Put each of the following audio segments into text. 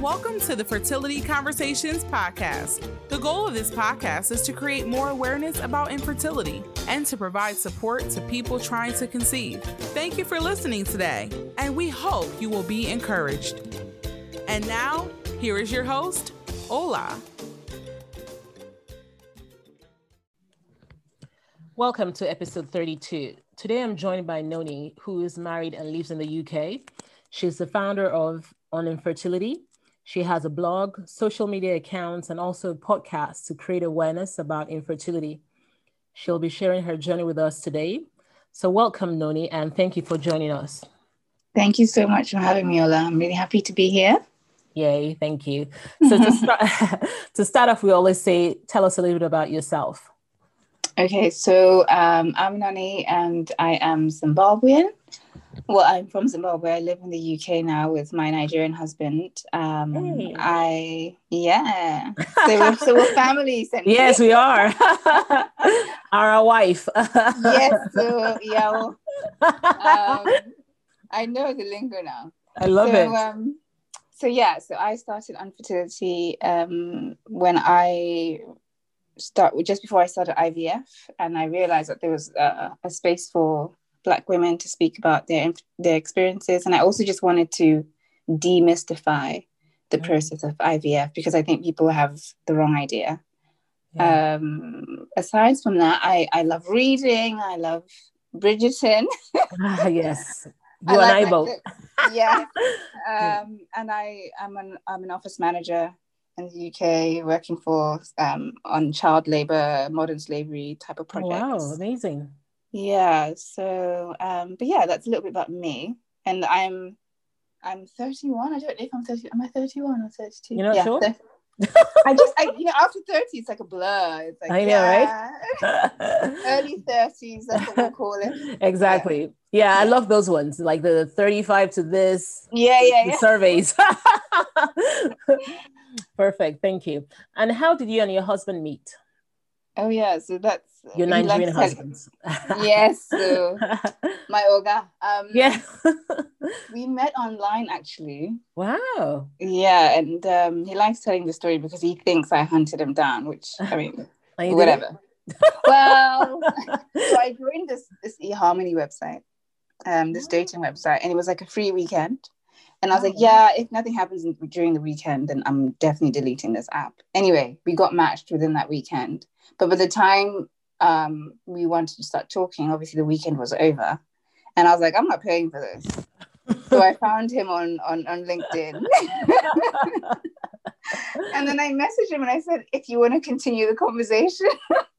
welcome to the Fertility Conversations podcast. The goal of this podcast is to create more awareness about infertility and to provide support to people trying to conceive. Thank you for listening today, and we hope you will be encouraged. And now, here is your host, Ola. Welcome to episode 32. Today I'm joined by Noni, who is married and lives in the UK. She's the founder of On Infertility. She has a blog, social media accounts, and also podcasts to create awareness about infertility. She'll be sharing her journey with us today. So, welcome, Noni, and thank you for joining us. Thank you so much for having me, Ola. I'm really happy to be here. Yay, thank you. So, to, start, to start off, we always say, tell us a little bit about yourself. Okay, so um, I'm Noni and I am Zimbabwean. Well, I'm from Zimbabwe. I live in the UK now with my Nigerian husband. Um, hey. I yeah. So we're, so we're family. yes, we are. Our wife. yes. So yeah. Well, um, I know the lingo now. I love so, it. Um, so yeah. So I started Unfertility um, when I start just before I started IVF, and I realized that there was a, a space for Black women to speak about their their experiences, and I also just wanted to demystify the mm. process of IVF because I think people have the wrong idea. Yeah. Um, aside from that, I I love reading. I love Bridgerton. ah, yes, you and I both. yeah, um, and I am an I'm an office manager in the UK working for um, on child labor, modern slavery type of projects. wow, amazing. Yeah. So, um, but yeah, that's a little bit about me. And I'm, I'm 31. I don't know if I'm 30. Am I 31 or 32? You're not yeah, sure? I just, I, you know, after 30, it's like a blur. It's like, I know, yeah, right? early 30s, that's what we'll call it. Exactly. Yeah. yeah. I love those ones, like the 35 to this. Yeah, yeah, yeah. Surveys. Perfect. Thank you. And how did you and your husband meet? Oh yeah, so that's your Nigerian husbands. yes, so my Oga. Um, yeah, we met online actually. Wow. Yeah, and um, he likes telling the story because he thinks I hunted him down, which I mean, whatever. well, so I joined this this eHarmony website, um, this dating website, and it was like a free weekend. And I was like, oh. yeah, if nothing happens during the weekend, then I'm definitely deleting this app. Anyway, we got matched within that weekend. But by the time um, we wanted to start talking, obviously the weekend was over. And I was like, I'm not paying for this. so I found him on, on, on LinkedIn. and then I messaged him and I said, if you want to continue the conversation,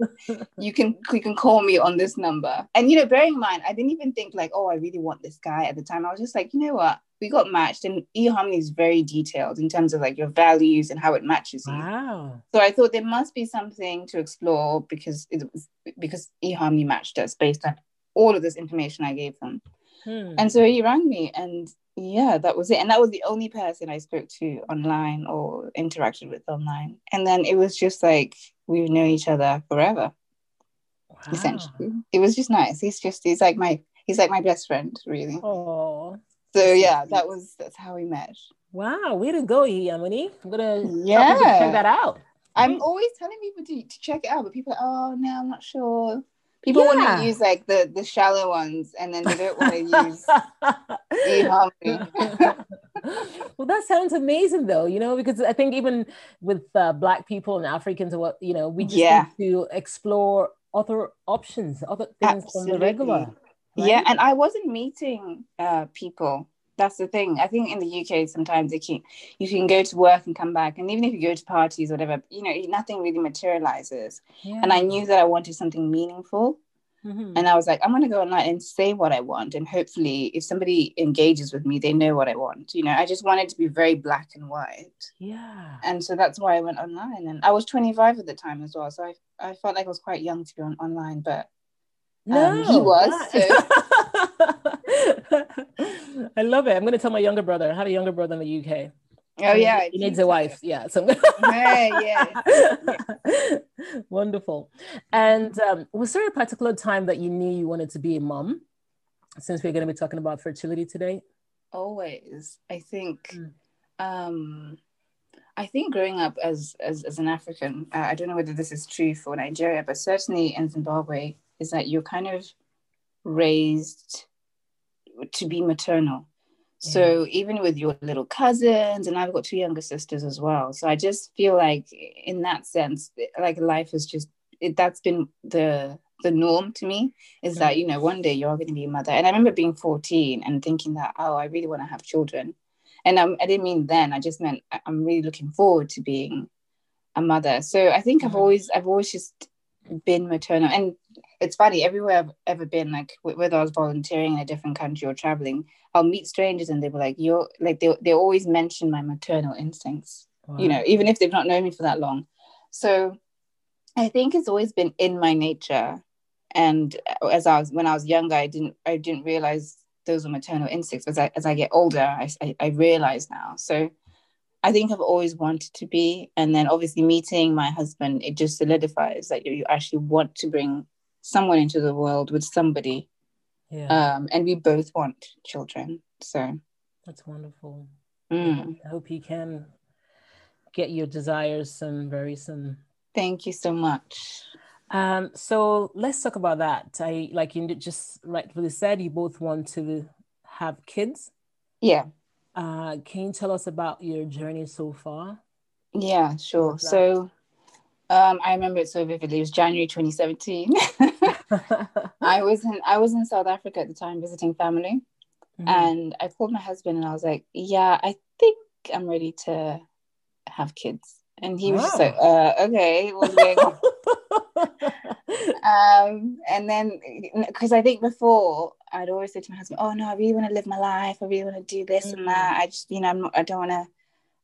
you can you can call me on this number. And you know, bearing in mind, I didn't even think like, oh, I really want this guy at the time. I was just like, you know what? We got matched, and eHarmony is very detailed in terms of like your values and how it matches you. Wow. So I thought there must be something to explore because it was because eHarmony matched us based on all of this information I gave them. Hmm. And so he rang me and yeah, that was it. And that was the only person I spoke to online or interacted with online. And then it was just like we've known each other forever. Wow. Essentially. It was just nice. He's just he's like my he's like my best friend, really. Oh. So yeah, that was that's how we met. Wow, way to go, Yamini. I'm gonna yeah check that out. I'm always telling people to, to check it out, but people are, oh no, I'm not sure. People yeah. want to use like the the shallow ones, and then they don't want to use eHarmony. well, that sounds amazing, though. You know, because I think even with uh, Black people and Africans, what you know, we just yeah. need to explore other options, other things Absolutely. on the regular. Right? Yeah, and I wasn't meeting uh, people that's the thing. I think in the UK sometimes it can, you can go to work and come back, and even if you go to parties or whatever, you know, nothing really materializes. Yeah. And I knew that I wanted something meaningful. Mm-hmm. And I was like, I'm going to go online and say what I want. And hopefully, if somebody engages with me, they know what I want. You know, I just wanted to be very black and white. Yeah. And so that's why I went online. And I was 25 at the time as well. So I, I felt like I was quite young to be on online, but um, no, he was. So. I love it. I'm going to tell my younger brother. I have a younger brother in the UK. Oh yeah, he needs a wife. Yeah, so hey, yeah. Wonderful. And um, was there a particular time that you knew you wanted to be a mom? Since we're going to be talking about fertility today. Always, I think. Mm. Um, I think growing up as as, as an African, uh, I don't know whether this is true for Nigeria, but certainly in Zimbabwe, is that you're kind of raised to be maternal. Yeah. So even with your little cousins, and I've got two younger sisters as well. So I just feel like, in that sense, like life is just it, that's been the the norm to me is that you know one day you're going to be a mother and i remember being 14 and thinking that oh i really want to have children and um, i didn't mean then i just meant i'm really looking forward to being a mother so i think i've mm-hmm. always i've always just been maternal and it's funny everywhere i've ever been like whether i was volunteering in a different country or traveling i'll meet strangers and they were like you're like they, they always mention my maternal instincts wow. you know even if they've not known me for that long so i think it's always been in my nature and as i was when i was younger i didn't i didn't realize those were maternal instincts as i as i get older i i, I realize now so I think I've always wanted to be. And then obviously meeting my husband, it just solidifies that you, you actually want to bring someone into the world with somebody. Yeah. Um, and we both want children. So that's wonderful. Mm. I hope you can get your desires some very soon. Thank you so much. Um, so let's talk about that. I like you just rightfully said you both want to have kids. Yeah. Uh, can you tell us about your journey so far? Yeah, sure. So um, I remember it so vividly. It was January 2017. I was in I was in South Africa at the time visiting family, mm-hmm. and I called my husband and I was like, "Yeah, I think I'm ready to have kids." And he was wow. just like, uh, "Okay, um, and then because I think before I'd always say to my husband, "Oh no, I really want to live my life. I really want to do this mm. and that. I just, you know, I'm not, I don't want to,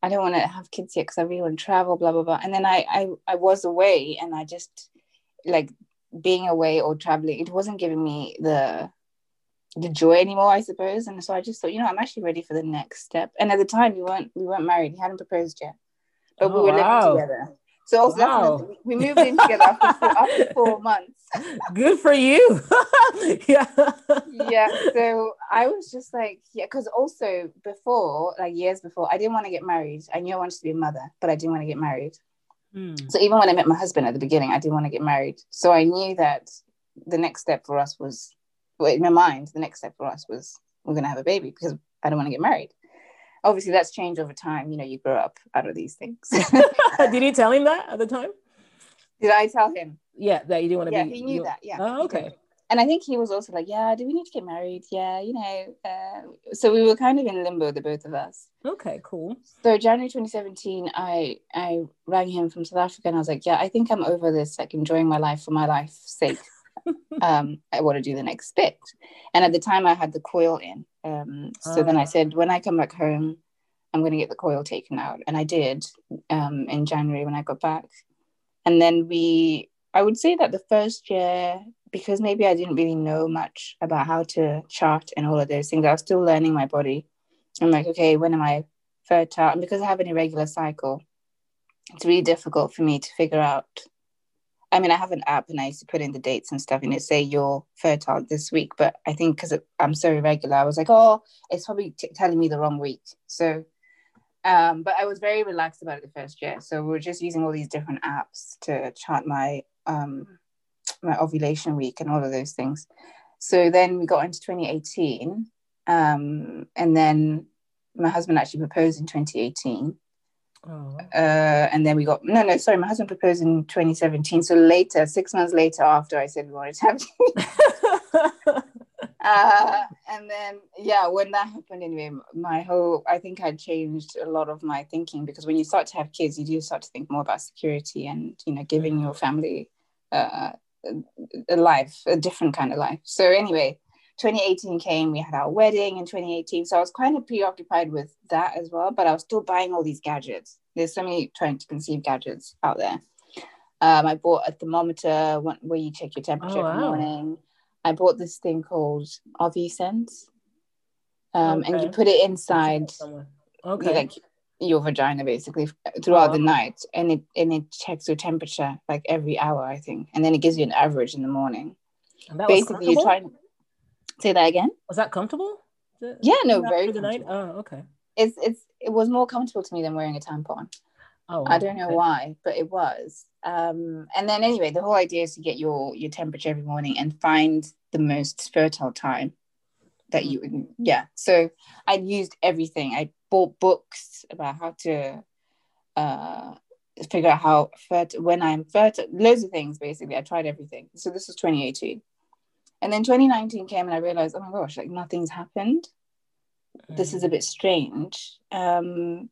I don't want to have kids yet because I really want to travel, blah blah blah." And then I, I, I was away, and I just like being away or traveling. It wasn't giving me the the joy anymore, I suppose. And so I just thought, you know, I'm actually ready for the next step. And at the time, we weren't we weren't married. He hadn't proposed yet, but oh, we were wow. living together. So wow. we moved in together after four, after four months. Good for you. yeah. Yeah. So I was just like, yeah, because also before, like years before, I didn't want to get married. I knew I wanted to be a mother, but I didn't want to get married. Mm. So even when I met my husband at the beginning, I didn't want to get married. So I knew that the next step for us was, well, in my mind, the next step for us was we're going to have a baby because I don't want to get married obviously that's changed over time. You know, you grow up out of these things. Did you tell him that at the time? Did I tell him? Yeah, that you didn't want to yeah, be. He knew you... that. Yeah. Oh, okay. And I think he was also like, yeah, do we need to get married? Yeah, you know. Uh, so we were kind of in limbo, the both of us. Okay, cool. So January 2017, I I rang him from South Africa and I was like, yeah, I think I'm over this, like enjoying my life for my life's sake. um, I want to do the next bit. And at the time, I had the coil in. Um, so then I ah. said, when I come back home, I'm going to get the coil taken out. And I did um, in January when I got back. And then we, I would say that the first year, because maybe I didn't really know much about how to chart and all of those things, I was still learning my body. I'm like, okay, when am I fertile? And because I have an irregular cycle, it's really difficult for me to figure out I mean, I have an app and I used to put in the dates and stuff, and it say you're fertile this week. But I think because I'm so irregular, I was like, oh, it's probably t- telling me the wrong week. So, um, but I was very relaxed about it the first year. So we are just using all these different apps to chart my um, my ovulation week and all of those things. So then we got into 2018, um, and then my husband actually proposed in 2018. Oh. Uh, and then we got no, no. Sorry, my husband proposed in 2017. So later, six months later, after I said we wanted to have, uh, and then yeah, when that happened, anyway, my whole I think I changed a lot of my thinking because when you start to have kids, you do start to think more about security and you know giving your family uh, a life, a different kind of life. So anyway, 2018 came, we had our wedding in 2018. So I was kind of preoccupied with that as well, but I was still buying all these gadgets. There's so many trying to conceive gadgets out there. Um, I bought a thermometer where you check your temperature oh, wow. morning. I bought this thing called OvuSense. Um, okay. And you put it inside okay. like your vagina basically throughout oh, the night and it and it checks your temperature like every hour I think and then it gives you an average in the morning. Basically, you try Say that again. Was that comfortable? Yeah, no, very the night. Oh, okay. It's it's it was more comfortable to me than wearing a tampon. Oh, I don't know okay. why, but it was. Um, and then anyway, the whole idea is to get your your temperature every morning and find the most fertile time that mm. you yeah. So I used everything. I bought books about how to uh, figure out how fertile when I'm fertile, loads of things basically. I tried everything. So this was 2018. And then 2019 came and I realized, oh my gosh, like nothing's happened. This is a mm. bit strange. Um,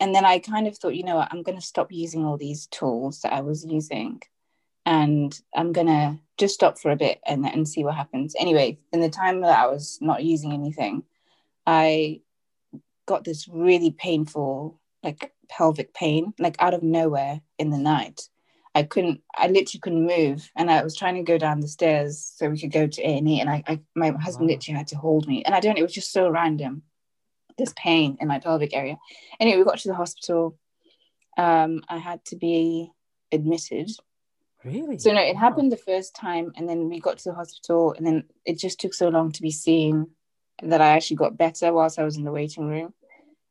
and then I kind of thought, you know what, I'm going to stop using all these tools that I was using and I'm going to just stop for a bit and, and see what happens. Anyway, in the time that I was not using anything, I got this really painful, like pelvic pain, like out of nowhere in the night. I couldn't, I literally couldn't move. And I was trying to go down the stairs so we could go to A&E. And I, I my husband wow. literally had to hold me. And I don't, it was just so random this pain in my pelvic area. Anyway, we got to the hospital. Um, I had to be admitted. Really? So no, it happened the first time, and then we got to the hospital, and then it just took so long to be seen that I actually got better whilst I was in the waiting room.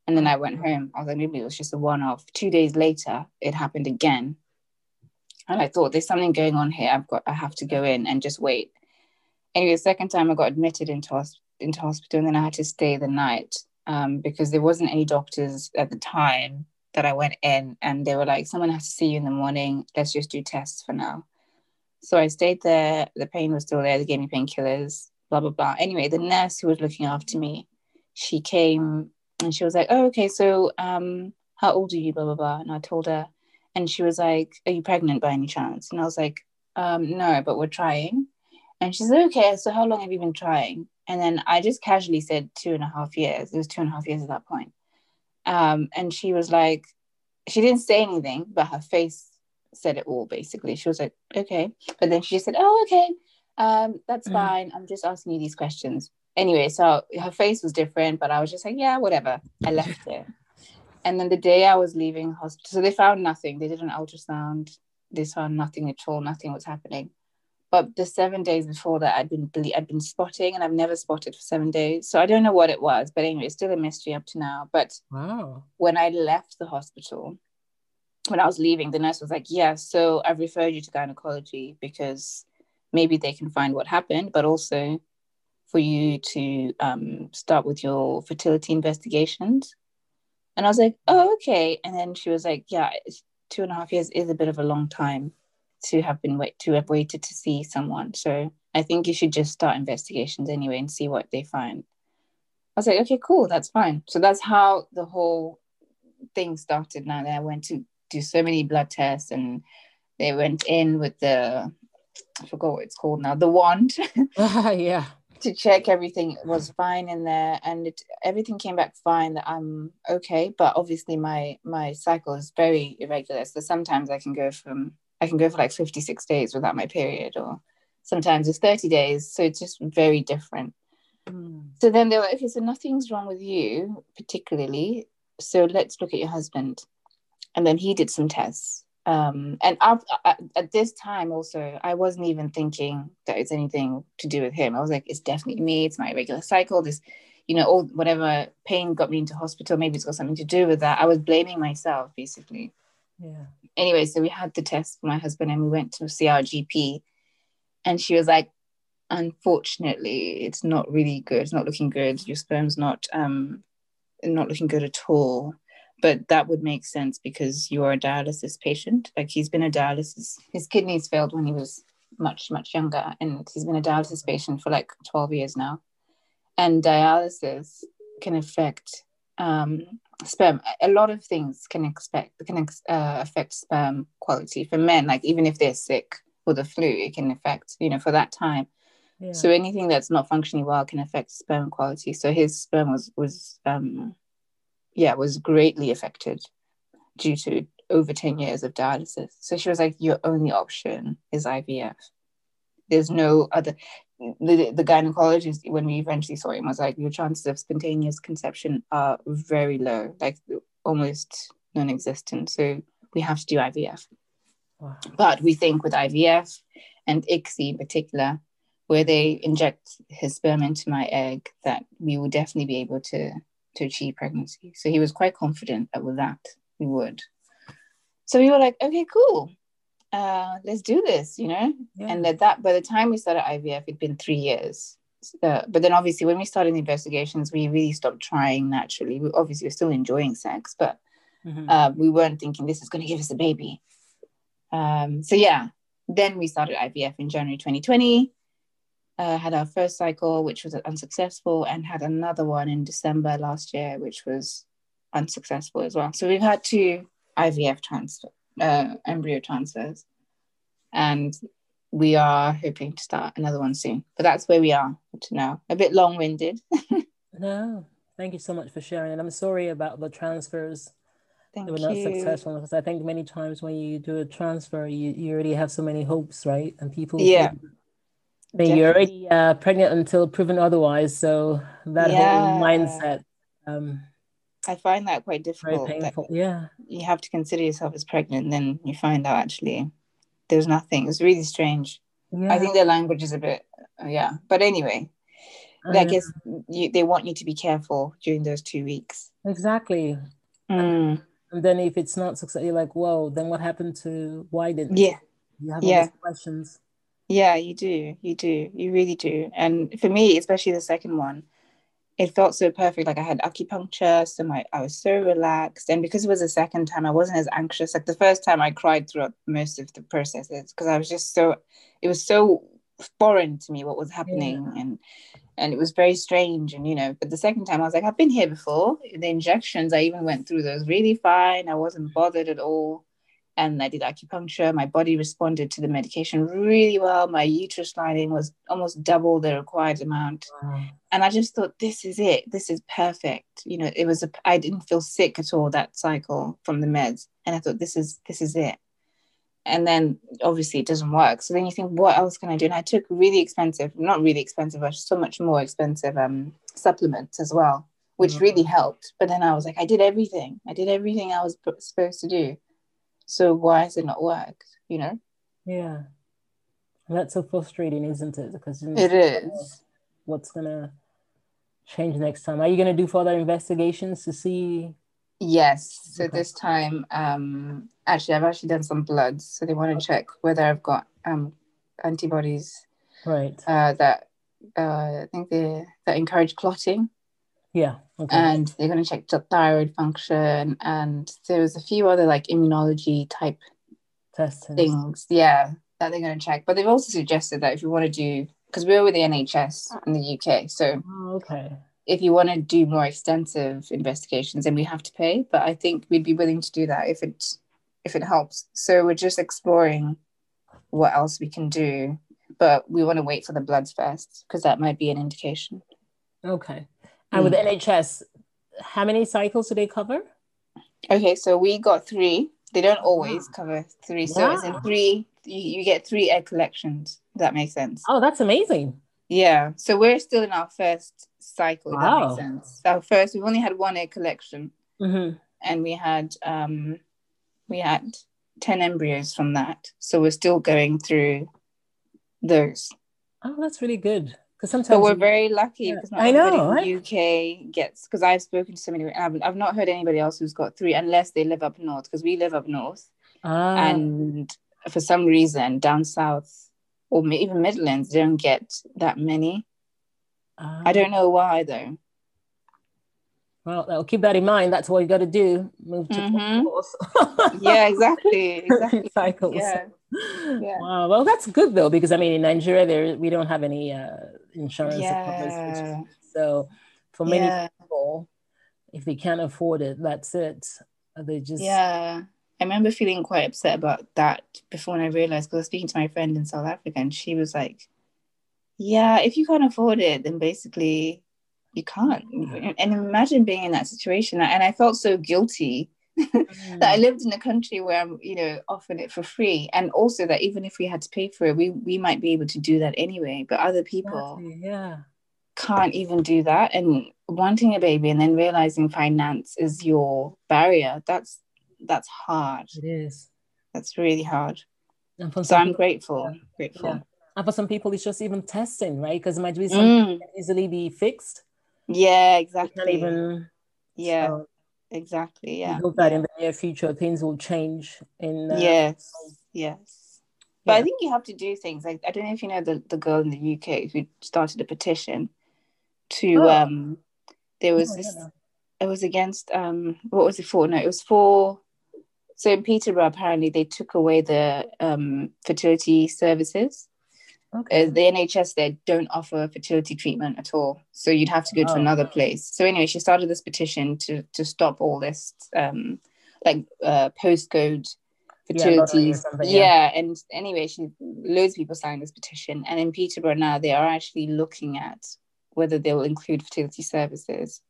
And then I went home. I was like, maybe it was just a one-off. Two days later, it happened again. And I thought, there's something going on here. I've got, I have to go in and just wait. Anyway, the second time I got admitted into, into hospital, and then I had to stay the night um, because there wasn't any doctors at the time that I went in, and they were like, "Someone has to see you in the morning. Let's just do tests for now." So I stayed there. The pain was still there. They gave me painkillers. Blah blah blah. Anyway, the nurse who was looking after me, she came and she was like, "Oh, okay. So, um, how old are you?" Blah blah blah. And I told her, and she was like, "Are you pregnant by any chance?" And I was like, um, "No, but we're trying." And she's like, "Okay. So how long have you been trying?" And then I just casually said two and a half years. It was two and a half years at that point. Um, and she was like, she didn't say anything, but her face said it all basically. She was like, okay. But then she just said, oh, okay, um, that's mm. fine. I'm just asking you these questions. Anyway, so her face was different, but I was just like, yeah, whatever. I left it. And then the day I was leaving hospital, so they found nothing. They did an ultrasound. They found nothing at all. Nothing was happening. But the seven days before that, I'd been I'd been spotting, and I've never spotted for seven days. So I don't know what it was, but anyway, it's still a mystery up to now. But wow. when I left the hospital, when I was leaving, the nurse was like, "Yeah, so I've referred you to gynecology because maybe they can find what happened, but also for you to um, start with your fertility investigations." And I was like, "Oh, okay." And then she was like, "Yeah, two and a half years is a bit of a long time." to have been wait to have waited to see someone. So I think you should just start investigations anyway and see what they find. I was like, okay, cool, that's fine. So that's how the whole thing started. Now that I went to do so many blood tests and they went in with the I forgot what it's called now, the wand. yeah. To check everything was fine in there and it, everything came back fine that I'm okay. But obviously my my cycle is very irregular. So sometimes I can go from I can go for like 56 days without my period, or sometimes it's 30 days. So it's just very different. Mm. So then they were like, okay, so nothing's wrong with you particularly. So let's look at your husband. And then he did some tests. Um, and at, at this time, also, I wasn't even thinking that it's anything to do with him. I was like, it's definitely me. It's my regular cycle. This, you know, all whatever pain got me into hospital, maybe it's got something to do with that. I was blaming myself, basically. Yeah anyway, so we had the test for my husband and we went to see our GP. And she was like, unfortunately, it's not really good. It's not looking good. Your sperm's not um not looking good at all. But that would make sense because you are a dialysis patient. Like he's been a dialysis, his kidneys failed when he was much, much younger. And he's been a dialysis patient for like 12 years now. And dialysis can affect um, sperm a lot of things can expect can uh, affect sperm quality for men like even if they're sick with the flu it can affect you know for that time yeah. so anything that's not functioning well can affect sperm quality so his sperm was was um yeah was greatly affected due to over 10 years of dialysis. So she was like your only option is ivf there's no other the, the gynecologist when we eventually saw him was like your chances of spontaneous conception are very low like almost non-existent. So we have to do ivf wow. but we think with ivf and ICSI in particular where they inject his sperm into my egg that we will definitely be able to to achieve pregnancy so he was quite confident that with that we would so we were like, okay, cool. Uh, let's do this, you know? Yeah. And at that, by the time we started IVF, it'd been three years. Uh, but then obviously when we started the investigations, we really stopped trying naturally. We obviously were still enjoying sex, but mm-hmm. uh, we weren't thinking this is going to give us a baby. Um, so yeah, then we started IVF in January 2020. Uh, had our first cycle, which was unsuccessful, and had another one in December last year, which was unsuccessful as well. So we've had two IVF transfer, uh, embryo transfers, and we are hoping to start another one soon. But that's where we are to now. A bit long winded. no, thank you so much for sharing. And I'm sorry about the transfers. Thank they were not you. successful because I think many times when you do a transfer, you, you already have so many hopes, right? And people, yeah. I mean, you're already uh, pregnant until proven otherwise. So that yeah. whole mindset. Um, I find that quite difficult. Very painful. Yeah. You have to consider yourself as pregnant, and then you find out actually there's nothing. It's really strange. Yeah. I think their language is a bit, uh, yeah. But anyway, I, I guess you, they want you to be careful during those two weeks. Exactly. Mm. And then if it's not successful, you're like, whoa, then what happened to why didn't yeah. you have yeah. questions? Yeah, you do. You do. You really do. And for me, especially the second one, it felt so perfect. Like I had acupuncture, so my I was so relaxed, and because it was the second time, I wasn't as anxious. Like the first time, I cried throughout most of the processes because I was just so. It was so foreign to me what was happening, yeah. and and it was very strange. And you know, but the second time, I was like, I've been here before. The injections, I even went through those really fine. I wasn't bothered at all and I did acupuncture. My body responded to the medication really well. My uterus lining was almost double the required amount. Wow. And I just thought, this is it. This is perfect. You know, it was a, I didn't feel sick at all that cycle from the meds. And I thought, this is, this is it. And then obviously it doesn't work. So then you think, what else can I do? And I took really expensive, not really expensive, but so much more expensive um, supplements as well, which mm-hmm. really helped. But then I was like, I did everything. I did everything I was supposed to do so why has it not worked? You know? Yeah. That's so frustrating, isn't it? Because it is. What's gonna change next time? Are you gonna do further investigations to see? Yes. So okay. this time, um, actually, I've actually done some bloods. So they want to check whether I've got um antibodies. Right. Uh, that uh, I think they that encourage clotting. Yeah. Okay. And they're going to check the thyroid function. And there was a few other like immunology type tests things. Yeah. That they're going to check. But they've also suggested that if you want to do, because we're with the NHS in the UK. So, oh, okay. If you want to do more extensive investigations, then we have to pay. But I think we'd be willing to do that if it if it helps. So we're just exploring what else we can do. But we want to wait for the bloods first because that might be an indication. Okay. And with. NHS, how many cycles do they cover? Okay, so we got three. They don't always cover three. So it's in three, you, you get three egg collections. that makes sense. Oh, that's amazing. Yeah. So we're still in our first cycle. Wow. That makes sense. Our first, we've only had one egg collection. Mm-hmm. And we had um we had 10 embryos from that. So we're still going through those. Oh, that's really good. Because sometimes but we're very lucky because yeah. I know right? UK gets because I've spoken to so many. I've, I've not heard anybody else who's got three unless they live up north because we live up north, ah. and for some reason down south or even Midlands don't get that many. Ah. I don't know why though. Well, I'll keep that in mind. That's what you got to do. Move to mm-hmm. yeah, exactly. exactly. Cycles. Yeah. yeah. Wow. Well, that's good though, because I mean, in Nigeria, there we don't have any uh, insurance. Yeah. so, for many yeah. people, if they can't afford it, that's it. Uh, they just yeah. I remember feeling quite upset about that before when I realized because I was speaking to my friend in South Africa and she was like, "Yeah, if you can't afford it, then basically you can't." And imagine being in that situation. And I felt so guilty mm. that I lived in a country where I'm, you know, offering it for free, and also that even if we had to pay for it, we we might be able to do that anyway. But other people, exactly. yeah, can't even do that, and wanting a baby and then realizing finance is your barrier. That's that's hard. It is. That's really hard. so I'm people, grateful. Yeah. Grateful. Yeah. And for some people, it's just even testing, right? Because it might be something mm. can easily be fixed. Yeah, exactly. even. Yeah. So exactly. Yeah. We hope that in the near future things will change. In uh, yes, yes. But yeah. I think you have to do things like I don't know if you know the, the girl in the UK who started a petition to oh. um there was oh, this it was against um what was it for? No, it was for so in Peterborough apparently they took away the um fertility services Okay. Uh, the NHS there don't offer fertility treatment at all, so you'd have to go oh. to another place. So anyway, she started this petition to to stop all this, um, like uh, postcode fertility. Yeah, yeah. yeah, and anyway, she loads of people signed this petition, and in Peterborough now they are actually looking at whether they will include fertility services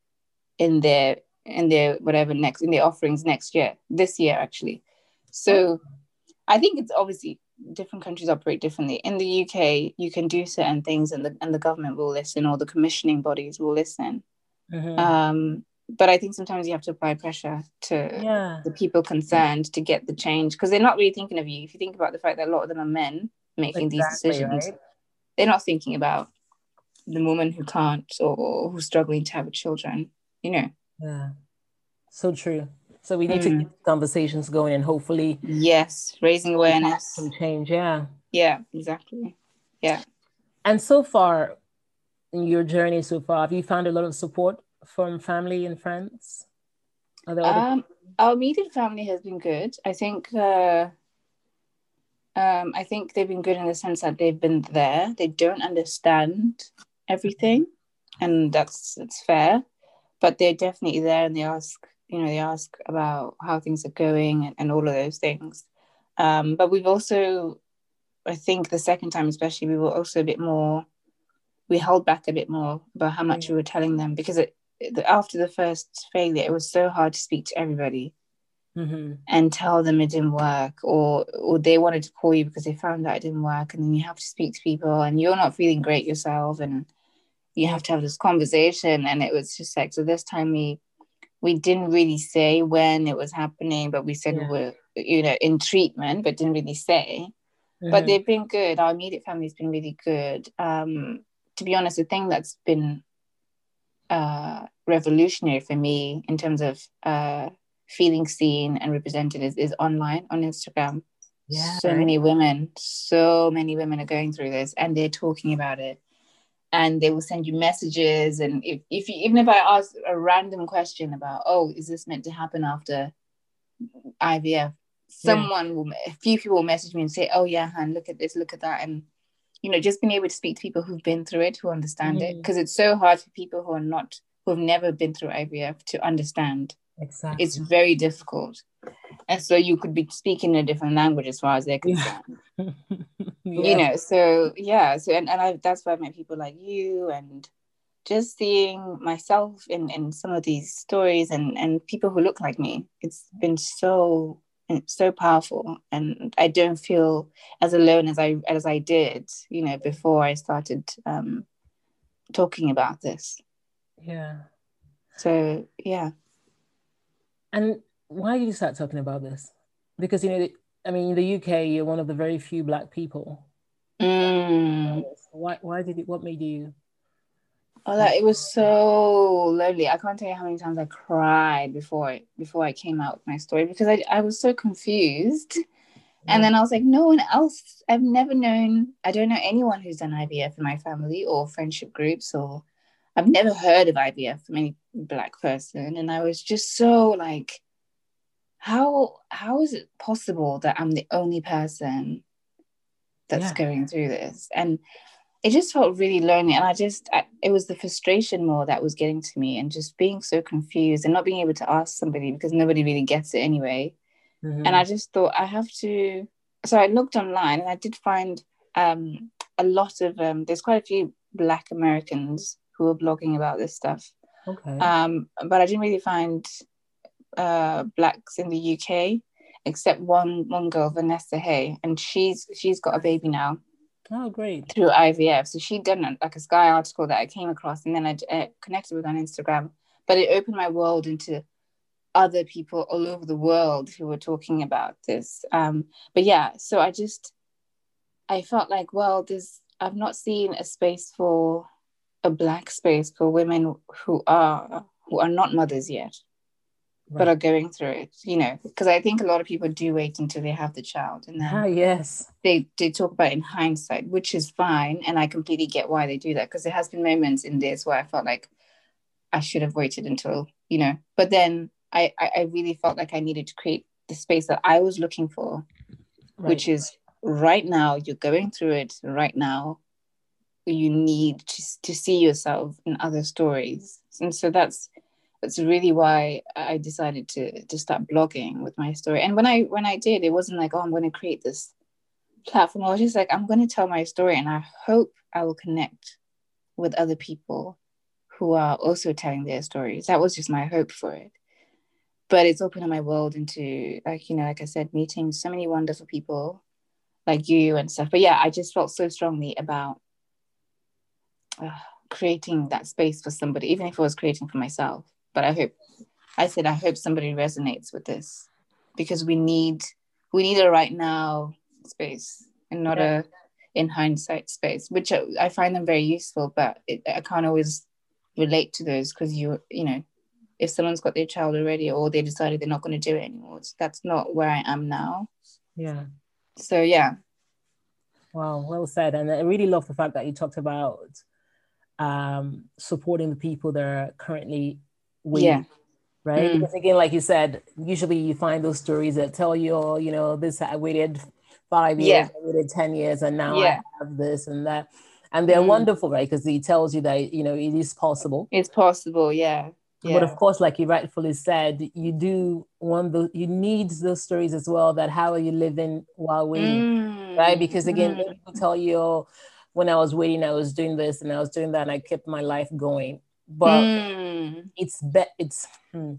in their in their whatever next in their offerings next year, this year actually. So. Oh. I think it's obviously different countries operate differently. In the UK, you can do certain things, and the and the government will listen, or the commissioning bodies will listen. Mm-hmm. Um, but I think sometimes you have to apply pressure to yeah. the people concerned to get the change because they're not really thinking of you. If you think about the fact that a lot of them are men making exactly, these decisions, right? they're not thinking about the woman who can't or who's struggling to have children. You know. Yeah. So true. So we need mm. to keep conversations going and hopefully yes, raising awareness. Some change, yeah. Yeah, exactly. Yeah. And so far in your journey so far, have you found a lot of support from family and friends? Um, our immediate family has been good. I think uh, um, I think they've been good in the sense that they've been there. They don't understand everything, and that's that's fair. But they're definitely there, and they ask you know they ask about how things are going and, and all of those things um, but we've also i think the second time especially we were also a bit more we held back a bit more about how much we were telling them because it, it, after the first failure it was so hard to speak to everybody mm-hmm. and tell them it didn't work or or they wanted to call you because they found out it didn't work and then you have to speak to people and you're not feeling great yourself and you have to have this conversation and it was just like so this time we we didn't really say when it was happening, but we said yeah. we were, you know, in treatment, but didn't really say. Mm-hmm. But they've been good. Our immediate family's been really good. Um, to be honest, the thing that's been uh, revolutionary for me in terms of uh, feeling seen and represented is, is online on Instagram. Yeah. So many women, so many women are going through this and they're talking about it and they will send you messages. And if, if you, even if i ask a random question about oh is this meant to happen after ivf someone yeah. will a few people will message me and say oh yeah han look at this look at that. And you know just being able to speak to people who've been through it who understand mm. it because it's so hard for people who are not who have never been through ivf to understand. Exactly. it's very difficult and so you could be speaking a different language as far as they're concerned. Yeah. you know so yeah so and, and I, that's why i met people like you and just seeing myself in in some of these stories and and people who look like me. It's been so so powerful. And i don't feel as alone as i as i did you know before i started um talking about this. Yeah. So yeah. And why did you start talking about this? Because you know, I mean, in the UK, you're one of the very few Black people. Mm. Why? Why did it? What made you? Oh, that it was so lonely. I can't tell you how many times I cried before before I came out with my story because I I was so confused. And then I was like, no one else. I've never known. I don't know anyone who's done IVF in my family or friendship groups, or I've never heard of IVF from any black person. And I was just so like, how how is it possible that I'm the only person that's yeah. going through this? And it just felt really lonely. And I just, I, it was the frustration more that was getting to me and just being so confused and not being able to ask somebody because nobody really gets it anyway. Mm-hmm. And I just thought I have to. So I looked online and I did find um, a lot of, um, there's quite a few Black Americans who are blogging about this stuff. Okay. Um, but I didn't really find uh, blacks in the UK, except one one girl, Vanessa Hay, and she's she's got a baby now. Oh, great! Through IVF, so she'd done like a Sky article that I came across, and then I uh, connected with on Instagram. But it opened my world into other people all over the world who were talking about this. Um, but yeah, so I just I felt like, well, there's I've not seen a space for a black space for women who are who are not mothers yet right. but are going through it, you know, because I think a lot of people do wait until they have the child and then ah, yes, they, they talk about in hindsight, which is fine. And I completely get why they do that because there has been moments in this where I felt like I should have waited until, you know, but then I, I, I really felt like I needed to create the space that I was looking for, right. which is right now, you're going through it right now. You need to, to see yourself in other stories. And so that's that's really why I decided to to start blogging with my story. And when I when I did, it wasn't like, oh, I'm going to create this platform. I was just like, I'm going to tell my story, and I hope I will connect with other people who are also telling their stories. That was just my hope for it. But it's opened up my world into like you know, like I said, meeting so many wonderful people like you and stuff. But yeah, I just felt so strongly about uh, creating that space for somebody, even if I was creating for myself but I hope I said I hope somebody resonates with this because we need we need a right now space and not yeah. a in hindsight space, which I find them very useful, but it, I can't always relate to those because you you know if someone's got their child already or they decided they're not going to do it anymore, that's not where I am now. Yeah. So yeah. Wow, well said. And I really love the fact that you talked about um, supporting the people that are currently yeah. right? Mm. Because again, like you said, usually you find those stories that tell you, oh, you know, this I waited five years, yeah. I waited 10 years, and now yeah. I have this and that. And they're mm. wonderful, right? Because he tells you that, you know, it is possible. It's possible, yeah. Yeah. But of course, like you rightfully said, you do want the you need those stories as well. That how are you living while waiting, mm. right? Because again, mm. people tell you, oh, when I was waiting, I was doing this and I was doing that, and I kept my life going but mm. it's be- it's hmm,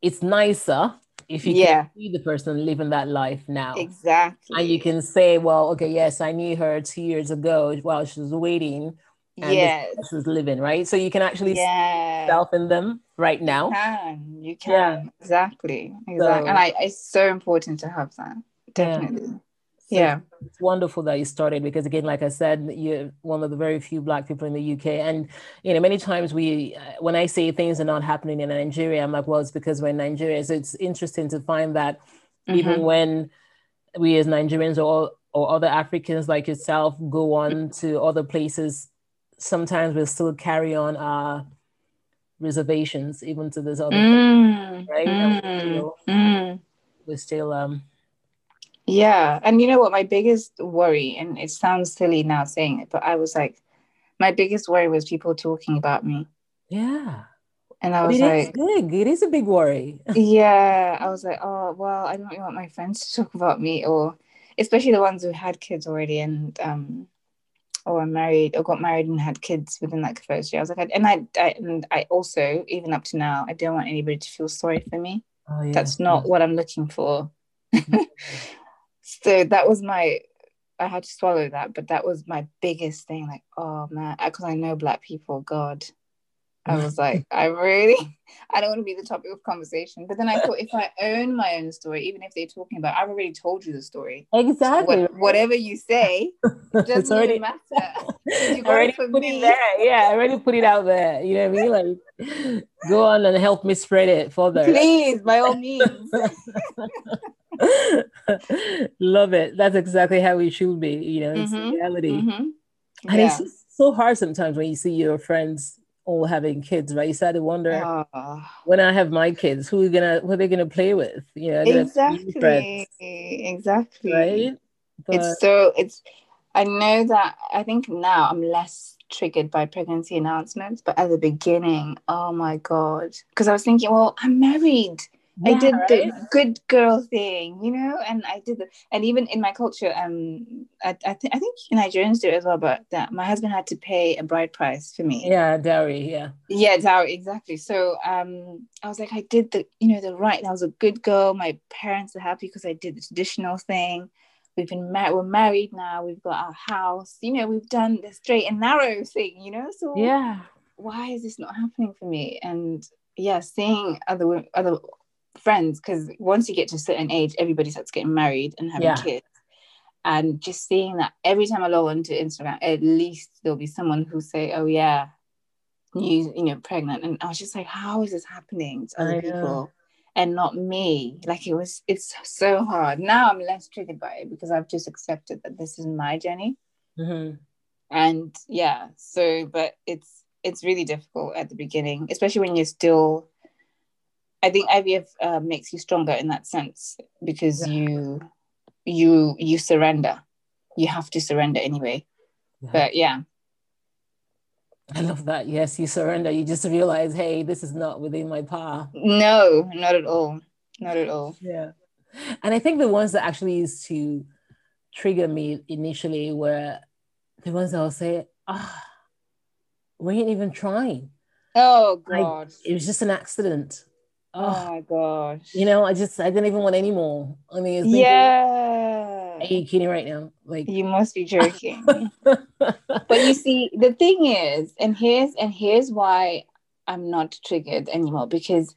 it's nicer if you yeah. can see the person living that life now. Exactly. And you can say, well, okay, yes, I knew her two years ago while she was waiting. And yes. this was living, right? So you can actually yeah. self in them right now. You can. You can. Yeah. Exactly. Exactly. So, and I, it's so important to have that. Definitely. Yeah. So yeah. it's wonderful that you started because again like i said you're one of the very few black people in the uk and you know many times we uh, when i say things are not happening in nigeria i'm like well it's because we're in nigeria so it's interesting to find that mm-hmm. even when we as nigerians or or other africans like yourself go on to other places sometimes we'll still carry on our reservations even to this other mm, place, right? Mm, mm. we're still um yeah. And you know what? My biggest worry, and it sounds silly now saying it, but I was like, my biggest worry was people talking about me. Yeah. And I was like, big. It is a big worry. yeah. I was like, oh, well, I don't really want my friends to talk about me, or especially the ones who had kids already and, um, or are married or got married and had kids within like the first year. I was like, and I, I, and I also, even up to now, I don't want anybody to feel sorry for me. Oh, yeah. That's not what I'm looking for. so that was my I had to swallow that, but that was my biggest thing. Like, oh man, because I know black people. God, I was like, I really, I don't want to be the topic of conversation. But then I thought, if I own my own story, even if they're talking about, I've already told you the story. Exactly. What, whatever you say, it doesn't already, matter. You already put me. it there. Yeah, I already put it out there. You know what I mean? Like, go on and help me spread it further. Please, by all means. Love it. That's exactly how it should be. You know, it's mm-hmm. reality. Mm-hmm. And yeah. it's so hard sometimes when you see your friends all having kids, right? You start to wonder uh, when I have my kids, who are gonna who are they gonna play with? You know, exactly, exactly. Right? But, it's so it's. I know that I think now I'm less triggered by pregnancy announcements, but at the beginning, oh my god, because I was thinking, well, I'm married. Yeah, I did right? the good girl thing, you know, and I did the, and even in my culture, um, I, I, th- I think Nigerians do it as well, but that my husband had to pay a bride price for me. Yeah, dowry, yeah. Yeah, dowry, exactly. So, um, I was like, I did the, you know, the right, I was a good girl. My parents are happy because I did the traditional thing. We've been married, we're married now, we've got our house, you know, we've done the straight and narrow thing, you know, so yeah. Why is this not happening for me? And yeah, seeing other other friends because once you get to a certain age, everybody starts getting married and having yeah. kids. And just seeing that every time I log onto Instagram, at least there'll be someone who say, "Oh yeah, you you know pregnant," and I was just like, "How is this happening to other people?" and not me. Like it was, it's so hard. Now I'm less triggered by it because I've just accepted that this is my journey. Mm-hmm. And yeah, so, but it's, it's really difficult at the beginning, especially when you're still, I think IVF uh, makes you stronger in that sense because yeah. you, you, you surrender. You have to surrender anyway. Yeah. But yeah, I love that. Yes, you surrender. You just realize, hey, this is not within my power. No, not at all. Not at all. Yeah. And I think the ones that actually used to trigger me initially were the ones that will say, ah, oh, we ain't even trying. Oh God. I, it was just an accident. Oh, my gosh. You know, I just I didn't even want any more. I mean, yeah. Are you kidding right now? Like you must be joking. but you see, the thing is, and here's and here's why I'm not triggered anymore because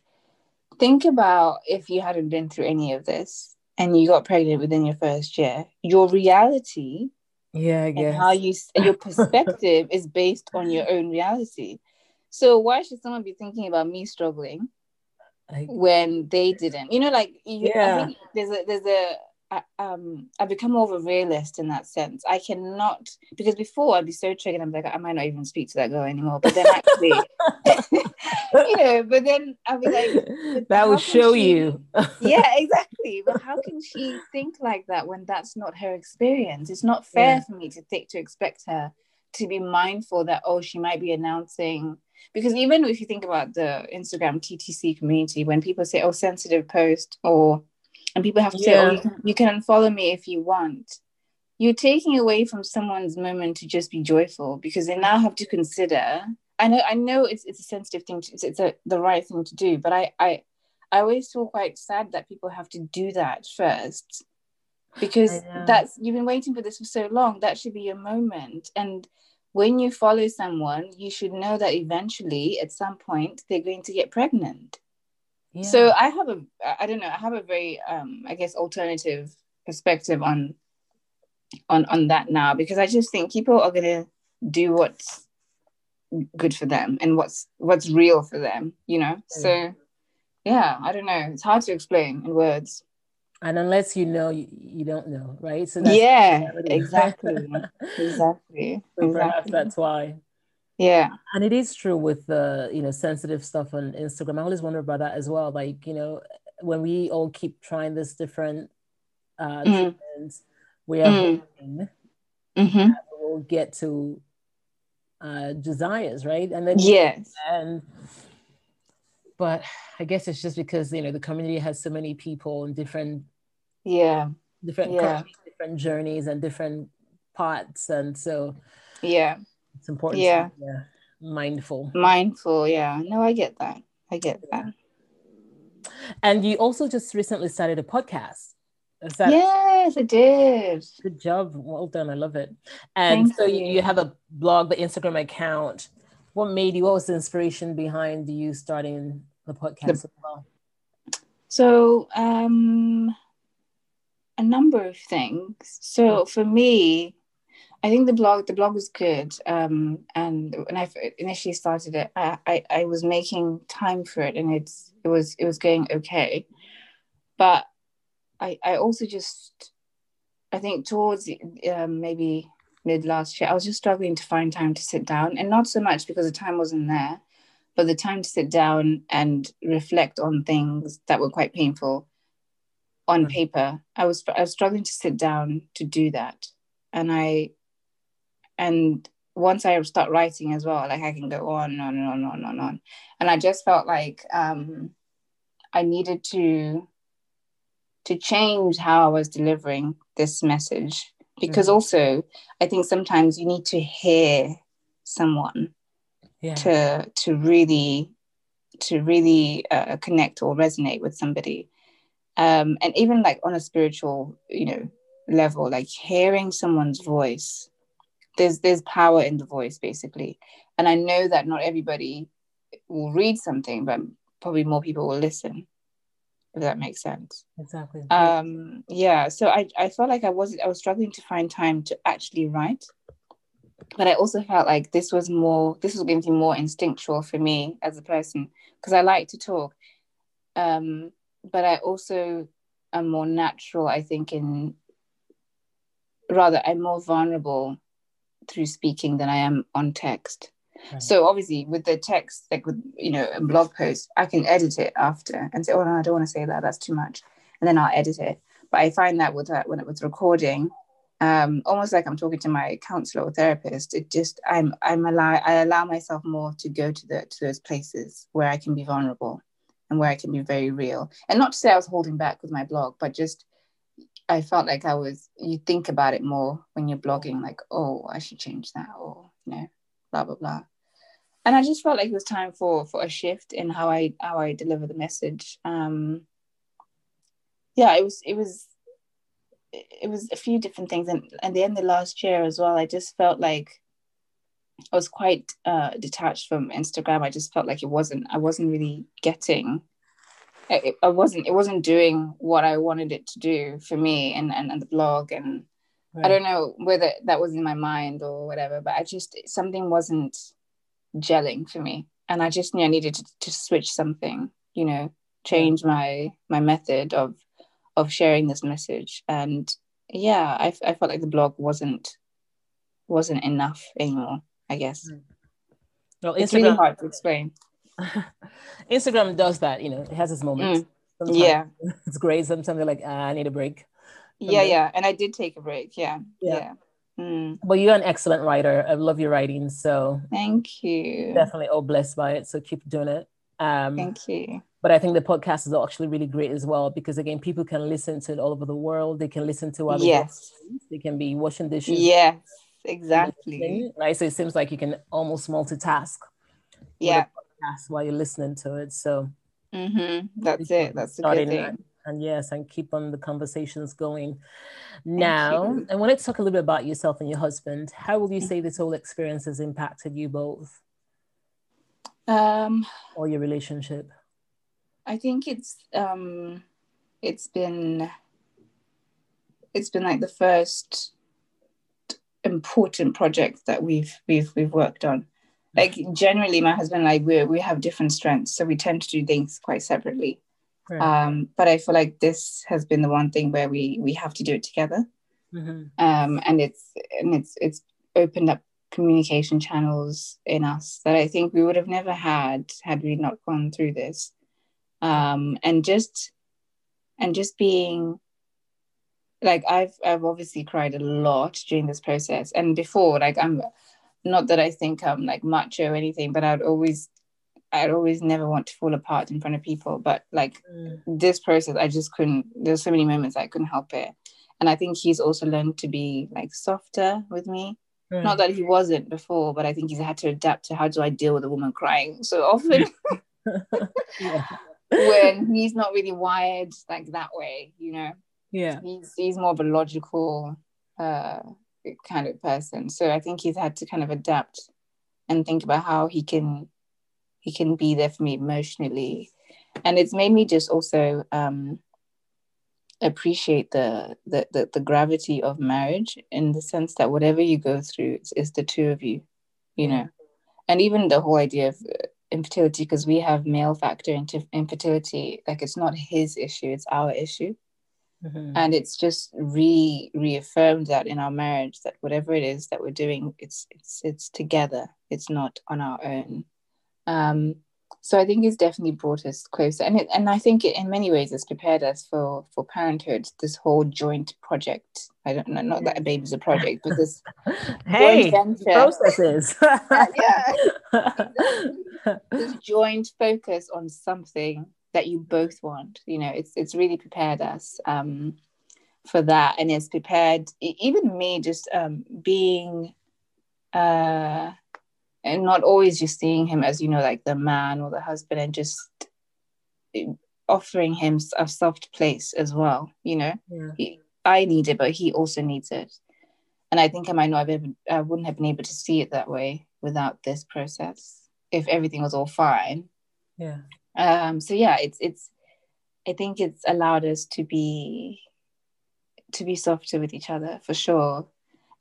think about if you hadn't been through any of this and you got pregnant within your first year, your reality, yeah, I guess how you your perspective is based on your own reality. So why should someone be thinking about me struggling like, when they didn't? You know, like you, yeah. there's a there's a I, um I become more of a realist in that sense. I cannot because before I'd be so triggered. I'm like I might not even speak to that girl anymore. But then actually, you know. But then I'll be like, that will show she, you. yeah, exactly. But how can she think like that when that's not her experience? It's not fair yeah. for me to think to expect her to be mindful that oh she might be announcing because even if you think about the Instagram TTC community, when people say oh sensitive post or and people have to yeah. say, "Oh, you can, you can unfollow me if you want." You're taking away from someone's moment to just be joyful because they now have to consider. I know, I know, it's it's a sensitive thing. To, it's it's a, the right thing to do, but I I I always feel quite sad that people have to do that first because that's you've been waiting for this for so long. That should be your moment and when you follow someone, you should know that eventually, at some point, they're going to get pregnant. So I have a, I don't know, I have a very, um, I guess, alternative perspective on, on, on that now because I just think people are gonna do what's good for them and what's what's real for them, you know. So, yeah, I don't know. It's hard to explain in words. And unless you know, you, you don't know, right? So yeah, exactly, exactly. So exactly. that's why. Yeah. And it is true with the, you know, sensitive stuff on Instagram. I always wonder about that as well. Like, you know, when we all keep trying this different uh mm. we are mm. hoping mm-hmm. we'll get to uh desires, right? And then yes. And but I guess it's just because you know the community has so many people and different yeah. different yeah. different journeys and different parts and so yeah. it's important yeah. Be, yeah mindful. Mindful yeah. No i get that. I get that. And you also just recently started a podcast. That, yes i did. Good job. Well done. I love it. And Thank so you. you. have a blog the instagram account what made you what was the inspiration behind you starting the podcast the, as well so um a number of things so for me I think the blog the blog was good. Um, and when I initially started it, I, I, I was making time for it, and it's it was it was going okay. But I I also just I think towards um, maybe mid last year, I was just struggling to find time to sit down, and not so much because the time wasn't there, but the time to sit down and reflect on things that were quite painful on mm. paper. I was I was struggling to sit down to do that, and I and once I start writing as well, like I can go on and on and on and on and on. And I just felt like um, I needed to to change how I was delivering this message because mm-hmm. also I think sometimes you need to hear someone yeah. to to really to really uh, connect or resonate with somebody. Um, and even like on a spiritual, you know, level, like hearing someone's voice there's there's power in the voice basically and i know that not everybody will read something but probably more people will listen if that makes sense. Exactly. Um yeah so i i felt like i wasn't, i was struggling to find time to actually write but i also felt like this was more this was going to be more instinctual for me as a person because i like to talk. Um but I also am more natural, I think, in rather, I'm more vulnerable through speaking than I am on text. So obviously with the text, like with you know a blog post, I can edit it after and say, oh no, I don't want to say that. That's too much, and then I'll edit it. But I find that with that when it was recording, um, almost like I'm talking to my counselor or therapist. It just I'm I'm allow I allow myself more to go to the to those places where I can be vulnerable and where I can be very real. And not to say I was holding back with my blog, but just I felt like I was you think about it more when you're blogging, like, oh, I should change that or you know, blah blah blah. And I just felt like it was time for for a shift in how I how I deliver the message. Um yeah, it was it was it was a few different things and at the end of last year as well i just felt like i was quite uh, detached from instagram i just felt like it wasn't i wasn't really getting I wasn't it wasn't doing what i wanted it to do for me and and, and the blog and right. i don't know whether that was in my mind or whatever but i just something wasn't gelling for me. And i just knew i needed to, to switch something you know change my my method of of sharing this message. And yeah I, I felt like the blog wasn't wasn't enough anymore i guess. Well, it's really hard to explain. Instagram does that you know it has its moments. Mm. yeah. it's great. Sometimes they're like ah, i need a break yeah yeah and i did take a break yeah yeah, yeah. Mm. But you're an excellent writer. I love your writing. So thank you. Definitely all blessed by it. So keep doing it. Um, thank you but I think the podcast is actually really great as well because again, people can listen to it all over the world. They can listen to other yes. They can be washing dishes. Yes, exactly. Right. So it seems like you can almost multitask. Yeah. While you're listening to it. So mm-hmm. that's it. That's a good thing. And, and yes, and keep on the conversations going. Now, I wanted to talk a little bit about yourself and your husband. How will you mm. say this whole experience has impacted you both? Um, or your relationship? I think it's um it's been it's been like the first important project that we've we've we've worked on. Like generally my husband and I we we have different strengths, so we tend to do things quite separately. Right. Um, but I feel like this has been the one thing where we we have to do it together. Mm-hmm. Um, and it's and it's it's opened up communication channels in us that I think we would have never had had we not gone through this um, and just and just being like I've I've obviously cried a lot during this process and before like I'm not that I think I'm like macho or anything but I'd always I'd always never want to fall apart in front of people but like mm. this process I just couldn't there's so many moments I couldn't help it and I think he's also learned to be like softer with me mm. not that he wasn't before but I think he's had to adapt to how do I deal with a woman crying so often yeah when he's not really wired like that way, you know. Yeah. He's he's more of a logical uh kind of person. So I think he's had to kind of adapt and think about how he can he can be there for me emotionally. And it's made me just also um appreciate the, the the the, gravity of marriage in the sense that whatever you go through it's, it's the two of you you know and even the whole idea of infertility because we have male factor into infertility like it's not his issue it's our issue mm-hmm. and it's just re reaffirmed that in our marriage that whatever it is that we're doing it's it's it's together it's not on our own um so I think it's definitely brought us closer, and it, and I think it, in many ways it's prepared us for for parenthood. This whole joint project. I don't know, not that a baby's a project, but this hey, processes. yeah, this joint focus on something that you both want. You know, it's it's really prepared us um, for that, and it's prepared even me just um, being. Uh, and not always just seeing him as you know like the man or the husband and just offering him a soft place as well you know? Yeah. he, i need it but he also needs it. And i think i might not have ever i wouldn't have been able to see it that way without this process if everything was all fine. Yeah. Um so yeah it's it's i think it's allowed us to be to be softer with each other for sure.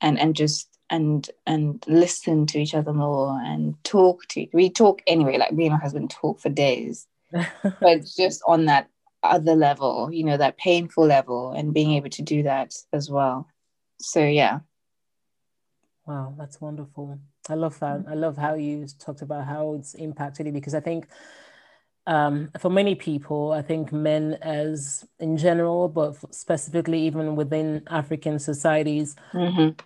And and just and and listen to each other more and talk to we talk anyway like me and my husband talk for days but just on that other level, you know, that painful level, and being able to do that as well. So, yeah. Wow, that's wonderful. I love that. I love how you talked about how it's impacted you because I think um, for many people, I think men as in general, but specifically even within African societies, mm-hmm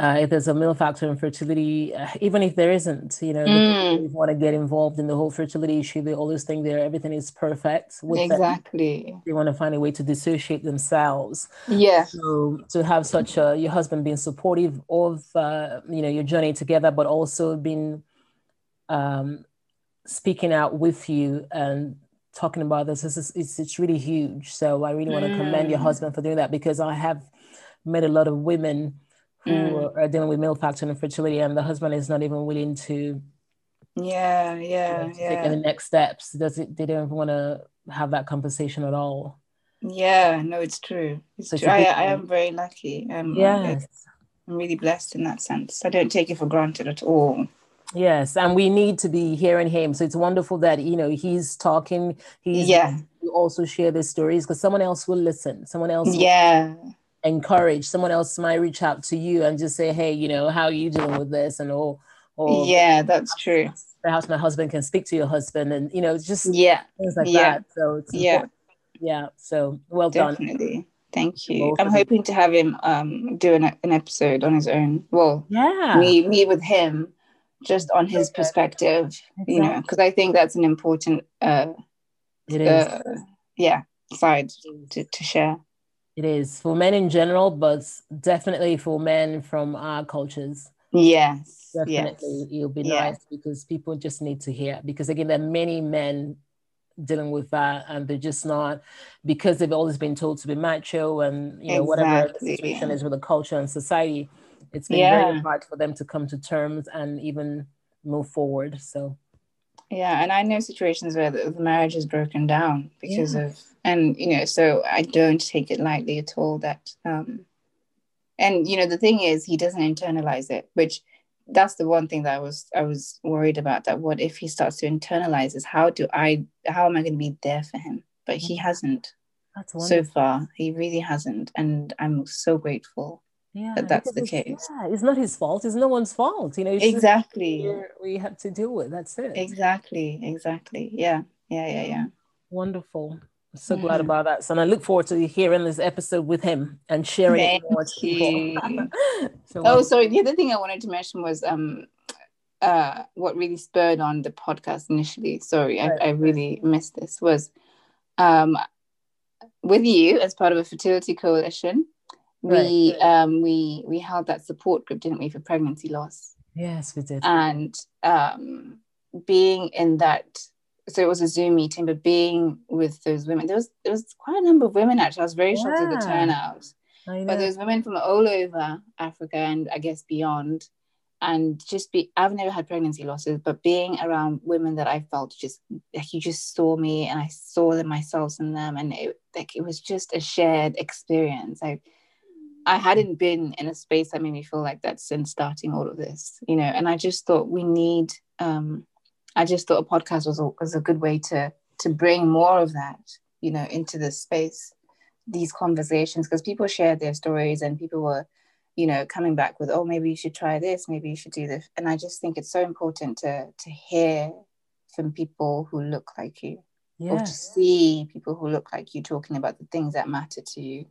uh, if there's a male factor in fertility, uh, even if there isn't, you know, mm. want to get involved in the whole fertility issue, they always think there everything is perfect. exactly. Them. They want to find a way to dissociate themselves. Yeah. So to have such a your husband being supportive of uh, you know your journey together, but also being um, speaking out with you and talking about this, this is it's, it's really huge. So I really want to mm. commend your mm. husband for doing that because I have met a lot of women who mm. are dealing with male factor infertility and the husband is not even willing to yeah yeah you know, yeah take any next steps. Does it they don't want to have that conversation at all. Yeah no it's true. It's so true. I, I am very lucky. Um, yes. I'm really blessed in that sense. I don't take it for granted at all. Yes and we need to be hearing him. So it's wonderful that you know he's talking. He's yeah. you also share the stories because someone else will listen. Someone else yeah encourage someone else might reach out to you and just say hey you know how are you doing with this? And or or yeah that's true. perhaps my husband can speak to your husband and you know just yeah things like yeah. that. So yeah. yeah so well definitely. done. Definitely. Thank you i'm hoping to have him um do an, an episode on his own. Well yeah. me me with him just on his perspective exactly. you know because i think that's an important uh it is. uh, yeah side to, to share it is for men in general, but definitely for men from our cultures. Yes. Definitely, yes. it'll be nice because people just need to hear. Because again, there are many men dealing with that and they're just not because they've always been told to be macho and you know exactly. whatever the situation is with the culture and society it's been yeah. very hard for them to come to terms and even move forward so yeah and i know situations where the, the marriage is broken down because yeah. of and you know so i don't take it lightly at all that um and you know the thing is he doesn't internalize it which that's the one thing that i was i was worried about that what if he starts to internalize this how do i how am i going to be there for him but he mm-hmm. hasn't so far he really hasn't and i'm so grateful yeah, that that's the case. Yeah, it's not his fault. It's no one's fault. You know, exactly. We have to deal with. That's it. Exactly. Exactly. Yeah. Yeah. Yeah. Yeah. Wonderful. so mm. glad about that. So and I look forward to hearing this episode with him and sharing Thank it more to people. so, oh, sorry. The other thing I wanted to mention was um uh what really spurred on the podcast initially. Sorry, right. I, I really missed this was um with you as part of a fertility coalition we right. um we we held that support group didn't we for pregnancy loss? Yes we did. And um being in that so it was a zoom meeting but being with those women there was there was quite a number of women actually. I was very yeah. shocked at the turnout. But there's women from all over africa and i guess beyond and just be i've never had pregnancy losses but being around women that i felt just like you just saw me and i saw them myself in them and it like it was just a shared experience. Like I hadn't been in a space that made me feel like that since starting all of this, you know. And I just thought we need. Um, I just thought a podcast was a, was a good way to to bring more of that, you know, into this space, these conversations, because people shared their stories and people were, you know, coming back with, oh, maybe you should try this, maybe you should do this, and I just think it's so important to to hear from people who look like you, yeah. or to see people who look like you talking about the things that matter to you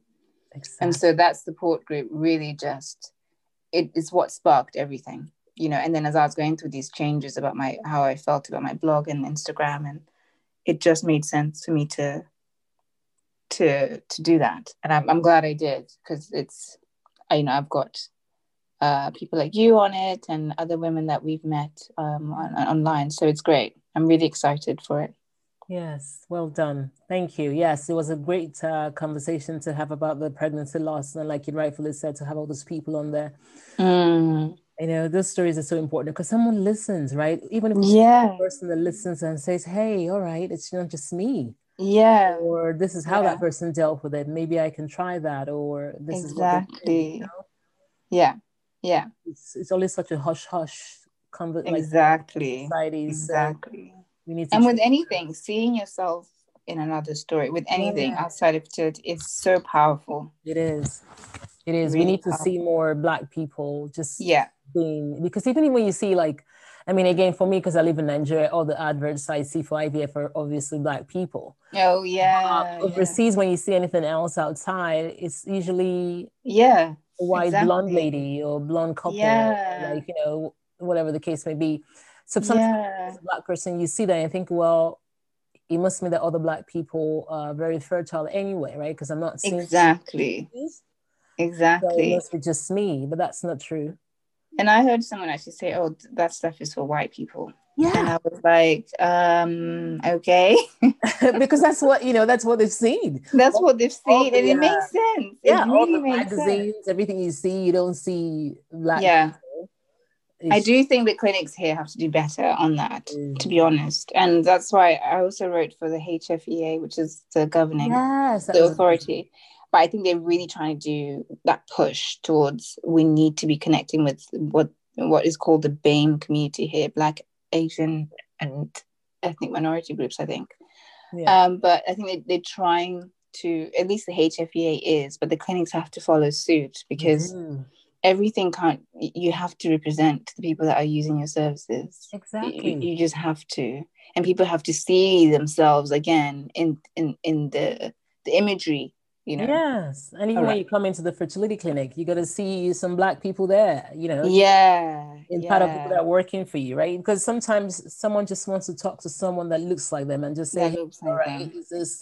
Exactly. And so that support group really just it is what sparked everything, you know. And then as I was going through these changes about my how I felt about my blog and Instagram, and it just made sense for me to to to do that. And I'm I'm glad I did because it's you know I've got uh, people like you on it and other women that we've met um, on, online. So it's great. I'm really excited for it. Yes, well done. Thank you. Yes, it was a great uh, conversation to have about the pregnancy loss. And like you rightfully said, to have all those people on there. Mm. You know, those stories are so important because someone listens, right? Even if yeah. person that listens and says, hey, all right, it's not just me. Yeah. Or this is how yeah. that person dealt with it. Maybe I can try that. Or this exactly. is what you know? Yeah. Yeah. It's, it's always such a hush hush conversation. Exactly. Like, exactly. So we need and with anything seeing yourself in another story with anything yeah. outside of it. is so powerful. It is. It is. Really we need powerful. to see more black people just yeah being because even when you see like I mean, again, for me, because I live in Nigeria, all the adverts I see for IVF are obviously Black people. Oh, yeah. Uh, overseas, yeah. when you see anything else outside, it's usually yeah a white exactly. blonde lady or blonde couple, yeah. like, you know, whatever the case may be. So sometimes yeah. as a Black person, you see that and think, well, it must mean that other Black people are very fertile anyway, right? Because I'm not seeing exactly. Exactly. So it must be just me, but that's not true. And I heard someone actually say, "Oh, that stuff is for white people." Yeah. And I was like, um, okay. because that's what, you know, that's what they've seen. That's what they've seen. and it makes sense. Yeah. It really all the magazines, sense. everything you see, you don't see black Yeah. I do think the clinics here have to do better on that, mm. to be honest. And that's why I also wrote for the HFEA, which is the governing yes, the authority but I think they're really trying to do that push towards we need to be connecting with what what is called the BAME community here, Black, Asian, and ethnic minority groups. I think, yeah. um, but I think they, they're trying to at least the HFEA is, but the clinics have to follow suit because. Mm-hmm. Everything can't. You have to represent the people that are using your services. Exactly. You, you just have to, and people have to see themselves again in in in the the imagery you know yes and even right. when you come into the fertility clinic you got to see some black people there you know yeah in yeah. part of people that are working for you right because sometimes someone just wants to talk to someone that looks like them and just say hey, all right is this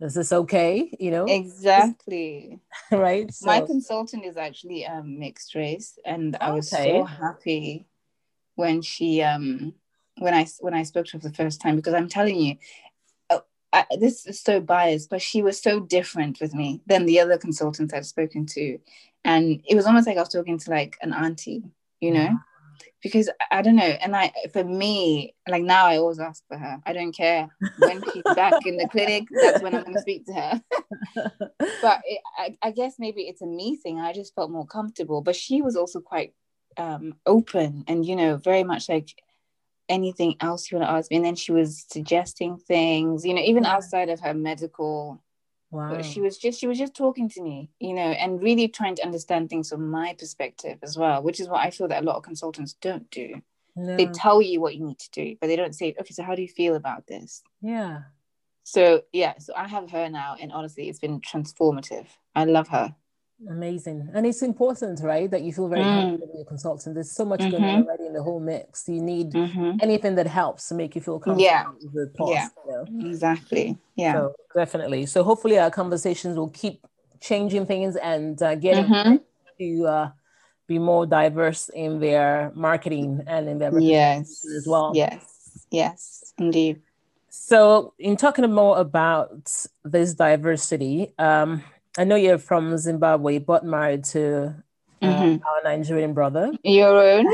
is this okay you know exactly right so. my consultant is actually um mixed race and i was okay. so happy when she um when i when i spoke to her for the first time because i'm telling you I, this is so biased, but she was so different with me than the other consultants I'd spoken to. And it was almost like I was talking to like an auntie, you know? Because I don't know. And I, for me, like now I always ask for her. I don't care when she's back in the clinic, that's when I'm going to speak to her. but it, I, I guess maybe it's a me thing. I just felt more comfortable. But she was also quite um, open and, you know, very much like, anything else you want to ask me? And then she was suggesting things, you know, even outside of her medical. Wow. But she was just she was just talking to me, you know, and really trying to understand things from my perspective as well, which is what I feel that a lot of consultants don't do. No. They tell you what you need to do, but they don't say, okay, so how do you feel about this? Yeah. So yeah, so I have her now, and honestly, it's been transformative. I love her. Amazing. And it's important, right, that you feel very mm. with your consultant. There's so much mm-hmm. going on already in the whole mix. You need mm-hmm. anything that helps to make you feel comfortable yeah. yeah. You know? Exactly. Yeah. So definitely. So hopefully our conversations will keep changing things and uh, getting mm-hmm. to uh, be more diverse in their marketing and in their yes as well. Yes. Yes, indeed. So in talking more about this diversity, um, I know you're from Zimbabwe, but married to uh, mm-hmm. our Nigerian brother. Your own.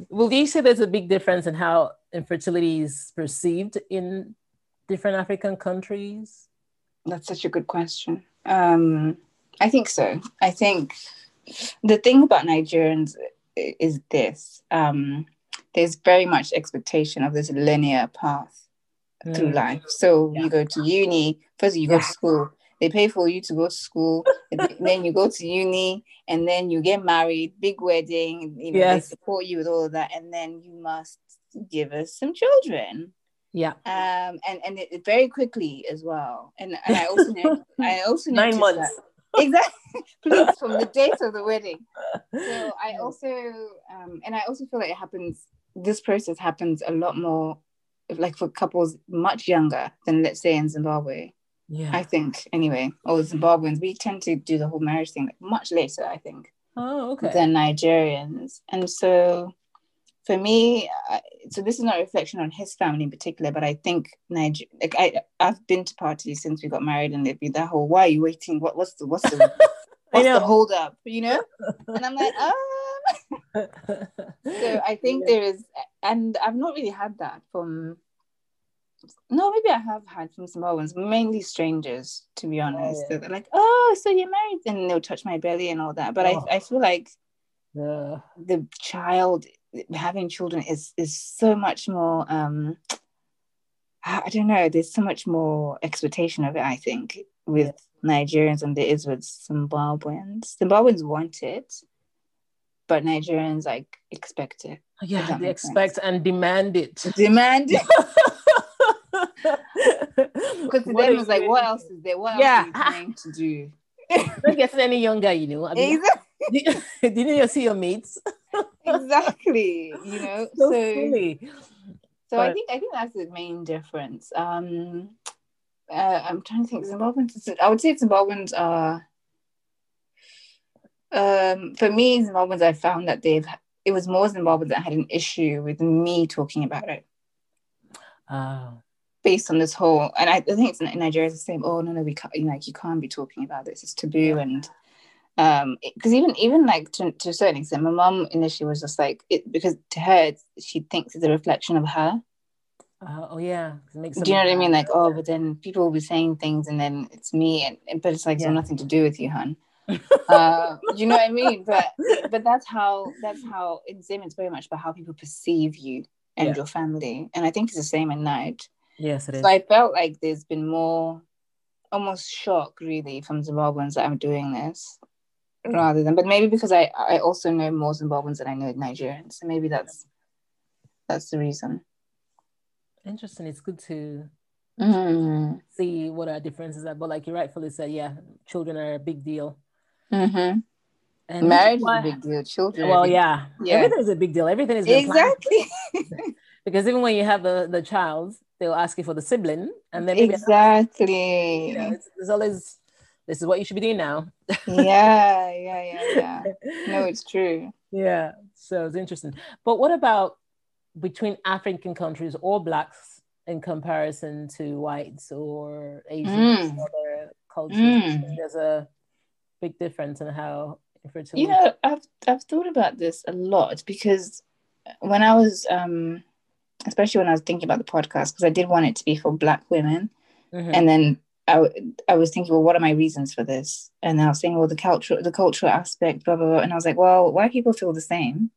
Will you say there's a big difference in how infertility is perceived in different African countries? That's such a good question. Um, I think so. I think the thing about Nigerians is this um, there's very much expectation of this linear path mm. through life. So yeah. you go to uni, first you go yeah. to school, they pay for you to go to school, and then you go to uni, and then you get married, big wedding, you know, yes. they support you with all of that, and then you must give us some children. Yeah. Um, and and it, very quickly as well. And and I also know, I also nine months. That, exactly please from the date of the wedding so i also um and i also feel like it happens this process happens a lot more like for couples much younger than let's say in Zimbabwe. Yeah. I think anyway, or Zimbabweans, we tend to do the whole marriage thing like much later, I think. Oh, okay. Than Nigerians. And so for me, I, so this is not a reflection on his family in particular, but I think Niger like I I've been to parties since we got married and they'd be that whole why are you waiting? What what's the what's the what's the hold up? You know? And I'm like, oh so I think yeah. there is, and I've not really had that from. No, maybe I have had from Samoans, mainly strangers, to be honest. Oh, yeah. They're like, "Oh, so you're married?" and they'll touch my belly and all that. But oh. I, I feel like yeah. the child having children is is so much more um I don't know. There's so much more expectation of it. I think with Nigerians than there is with Zimbabweans. Zimbabweans want it, but Nigerians like expect it. Oh, yeah, they expect sense. and demand it. Demand it. Because to them, it's like, what else is there? What yeah. else are you trying to do? Don't get any younger, you know. I mean, exactly. didn't you see your mates? exactly. You know, so, so, so but, I think I think that's the main difference. Um, uh, I'm trying to think. Zimbabweans. I would say it's Zimbabweans are. Um, for me, Zimbabweans, I found that they've. It was more Zimbabweans that had an issue with me talking about it. Uh, based on this whole, and I, I think it's in Nigeria it's the same. Oh no, no, we can't. You know, like you can't be talking about this. It's taboo, and um, because even even like to, to a certain extent, my mom initially was just like it because to her she thinks it's a reflection of her. Uh, oh yeah, Do you know what I mean? Like, oh, but then people will be saying things, and then it's me, and but it's like yeah. it's nothing to do with you, hun. Uh, you know what I mean? But but that's how that's how in Zim it's very much about how people perceive you and yeah. your family, and I think it's the same at night. Yes, it is. So I felt like there's been more, almost shock really from Zimbabweans that I'm doing this, rather than. But maybe because I I also know more Zimbabweans than I know Nigerians, so maybe that's that's the reason. Interesting. It's good to mm-hmm. see what our differences are. But like you rightfully said, yeah, children are a big deal. Mm-hmm. And marriage is a big deal. Children. Well, yeah. yeah. Everything is a big deal. Everything is exactly. because even when you have the the child, they'll ask you for the sibling, and then exactly. You know, it's, always this is what you should be doing now. yeah, yeah, yeah, yeah. No, it's true. Yeah. So it's interesting. But what about between African countries or blacks in comparison to whites or Asians mm. or other cultures? Mm. There's a big difference in how infertility. You know, I've I've thought about this a lot because when I was um especially when I was thinking about the podcast, because I did want it to be for black women. Mm-hmm. And then I, I was thinking, well, what are my reasons for this? And I was saying, well, the cultural the cultural aspect, blah blah blah. And I was like, well, white people feel the same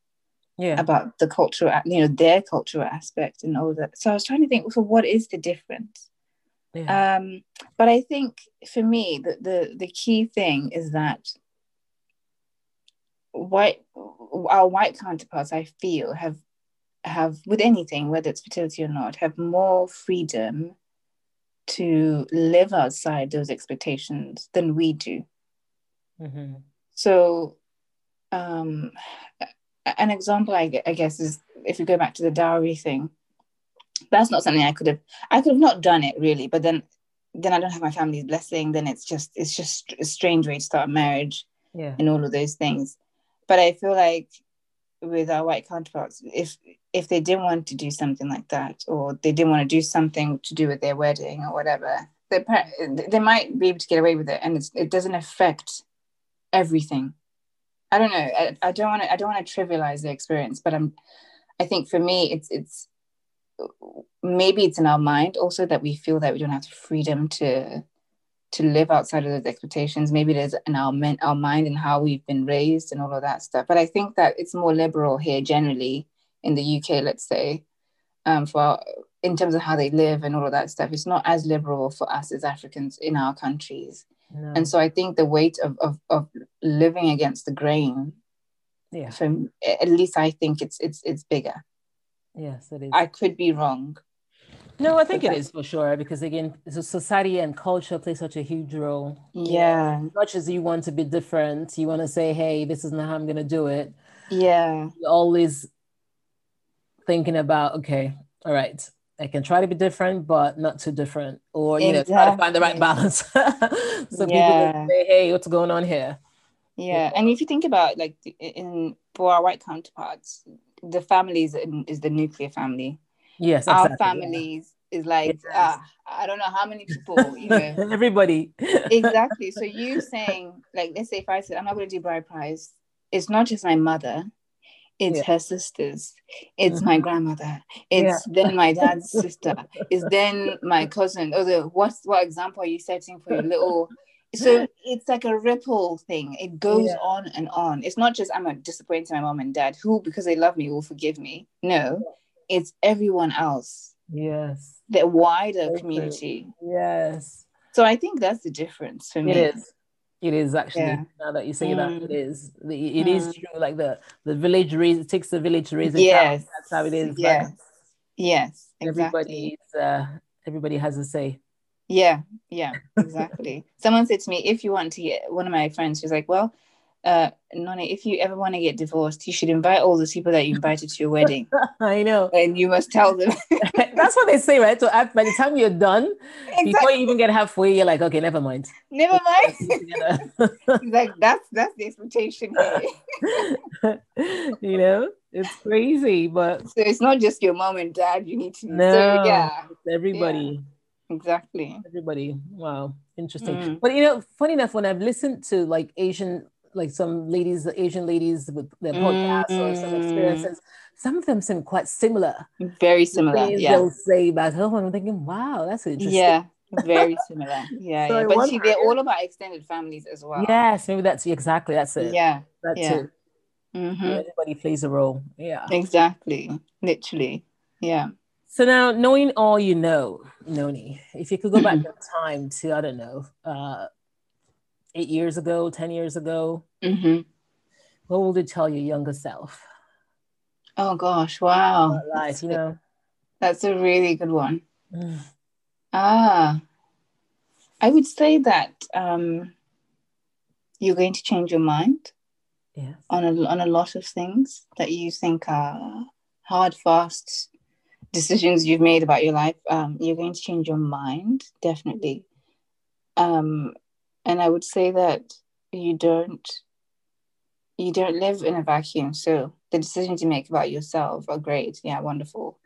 yeah about the cultural you know their cultural aspect and all that so i was trying to think so what is the difference yeah. um but i think for me the, the the key thing is that white our white counterparts i feel have have with anything whether it's fertility or not have more freedom to live outside those expectations than we do mm-hmm. so um an example, I, I guess, is if you go back to the dowry thing. That's not something I could have. I could have not done it really, but then, then I don't have my family's blessing. Then it's just it's just a strange way to start a marriage, yeah, and all of those things. But I feel like with our white counterparts, if if they didn't want to do something like that, or they didn't want to do something to do with their wedding or whatever, they they might be able to get away with it, and it doesn't affect everything I don't know. I, I don't want to. I don't want to trivialize the experience, but I'm. I think for me, it's it's maybe it's in our mind also that we feel that we don't have the freedom to to live outside of those expectations. Maybe it is in our men, our mind and how we've been raised and all of that stuff. But I think that it's more liberal here generally in the UK, let's say, um, for our, in terms of how they live and all of that stuff. It's not as liberal for us as Africans in our countries. No. And so I think the weight of, of, of living against the grain, yeah, from at least I think it's it's it's bigger. Yes, it is. I could be wrong. No, I think it is for sure because again, society and culture play such a huge role. Yeah. As much as you want to be different, you want to say, "Hey, this is not how I'm going to do it." Yeah. You're always thinking about, okay, all right, I can try to be different, but not too different, or you exactly. know, try to find the right balance. so yeah. people say, "Hey, what's going on here?" Yeah, and if you think about like in for our white counterparts, the family is, is the nuclear family. Yes, exactly, our families yeah. is like yes. uh, I don't know how many people, you know, everybody. exactly. So you saying like, let's say if I said I'm not going to do bride price, it's not just my mother it's yeah. her sisters it's mm-hmm. my grandmother it's yeah. then my dad's sister it's then my cousin or the what's what example are you setting for your little so it's like a ripple thing it goes yeah. on and on it's not just i'm a disappointed my mom and dad who because they love me will forgive me no it's everyone else yes the wider community. Yes. So I think that's the difference for me. It is. It is actually yeah. now that you say mm. that it is. It mm. is true. Like the the village raise it takes the village to raise a yes. child. That's how it is. Yes. yes. Exactly. Everybody uh, everybody has a say. Yeah. Yeah. Exactly. Someone said to me, if you want to get one of my friends, she's like, well, uh, Noni, if you ever want to get divorced, you should invite all the people that you invited to your wedding. I know. And you must tell them. That's what they say, right? So by the time you're done, exactly. before you even get halfway, you're like, okay, never mind. Never mind. like that's that's the expectation you know, it's crazy, but so it's not just your mom and dad. You need to no, so, yeah, everybody. Yeah. Exactly. Everybody. Wow. Interesting. Mm. But you know, funny enough, when I've listened to like Asian like some ladies, the Asian ladies with their podcasts mm-hmm. or some mm. experiences, some of them seem quite similar. Very similar. The yeah. They'll say back home, I'm thinking, wow, that's interesting. Yeah. Very similar. Yeah. so yeah. But see, they're all about extended families as well. Yes, maybe that's exactly that's it. Yeah. That's yeah. it. Mm-hmm. Everybody plays a role. Yeah. Exactly. Literally. Yeah. So now, knowing all you know, Noni, if you could go back in time to, I don't know, uh, eight years ago, 10 years ago, mm-hmm. what would it tell your younger self? Oh gosh, wow. Life, you know. That's a really good one. Mm. Ah, I would say that um, you're going to change your mind yes. on a, on a lot of things that you think are hard, fast decisions you've made about your life. Um, you're going to change your mind, definitely. Um, and i would say that you don't you don't live in a vacuum so the decisions you make about yourself are great yeah wonderful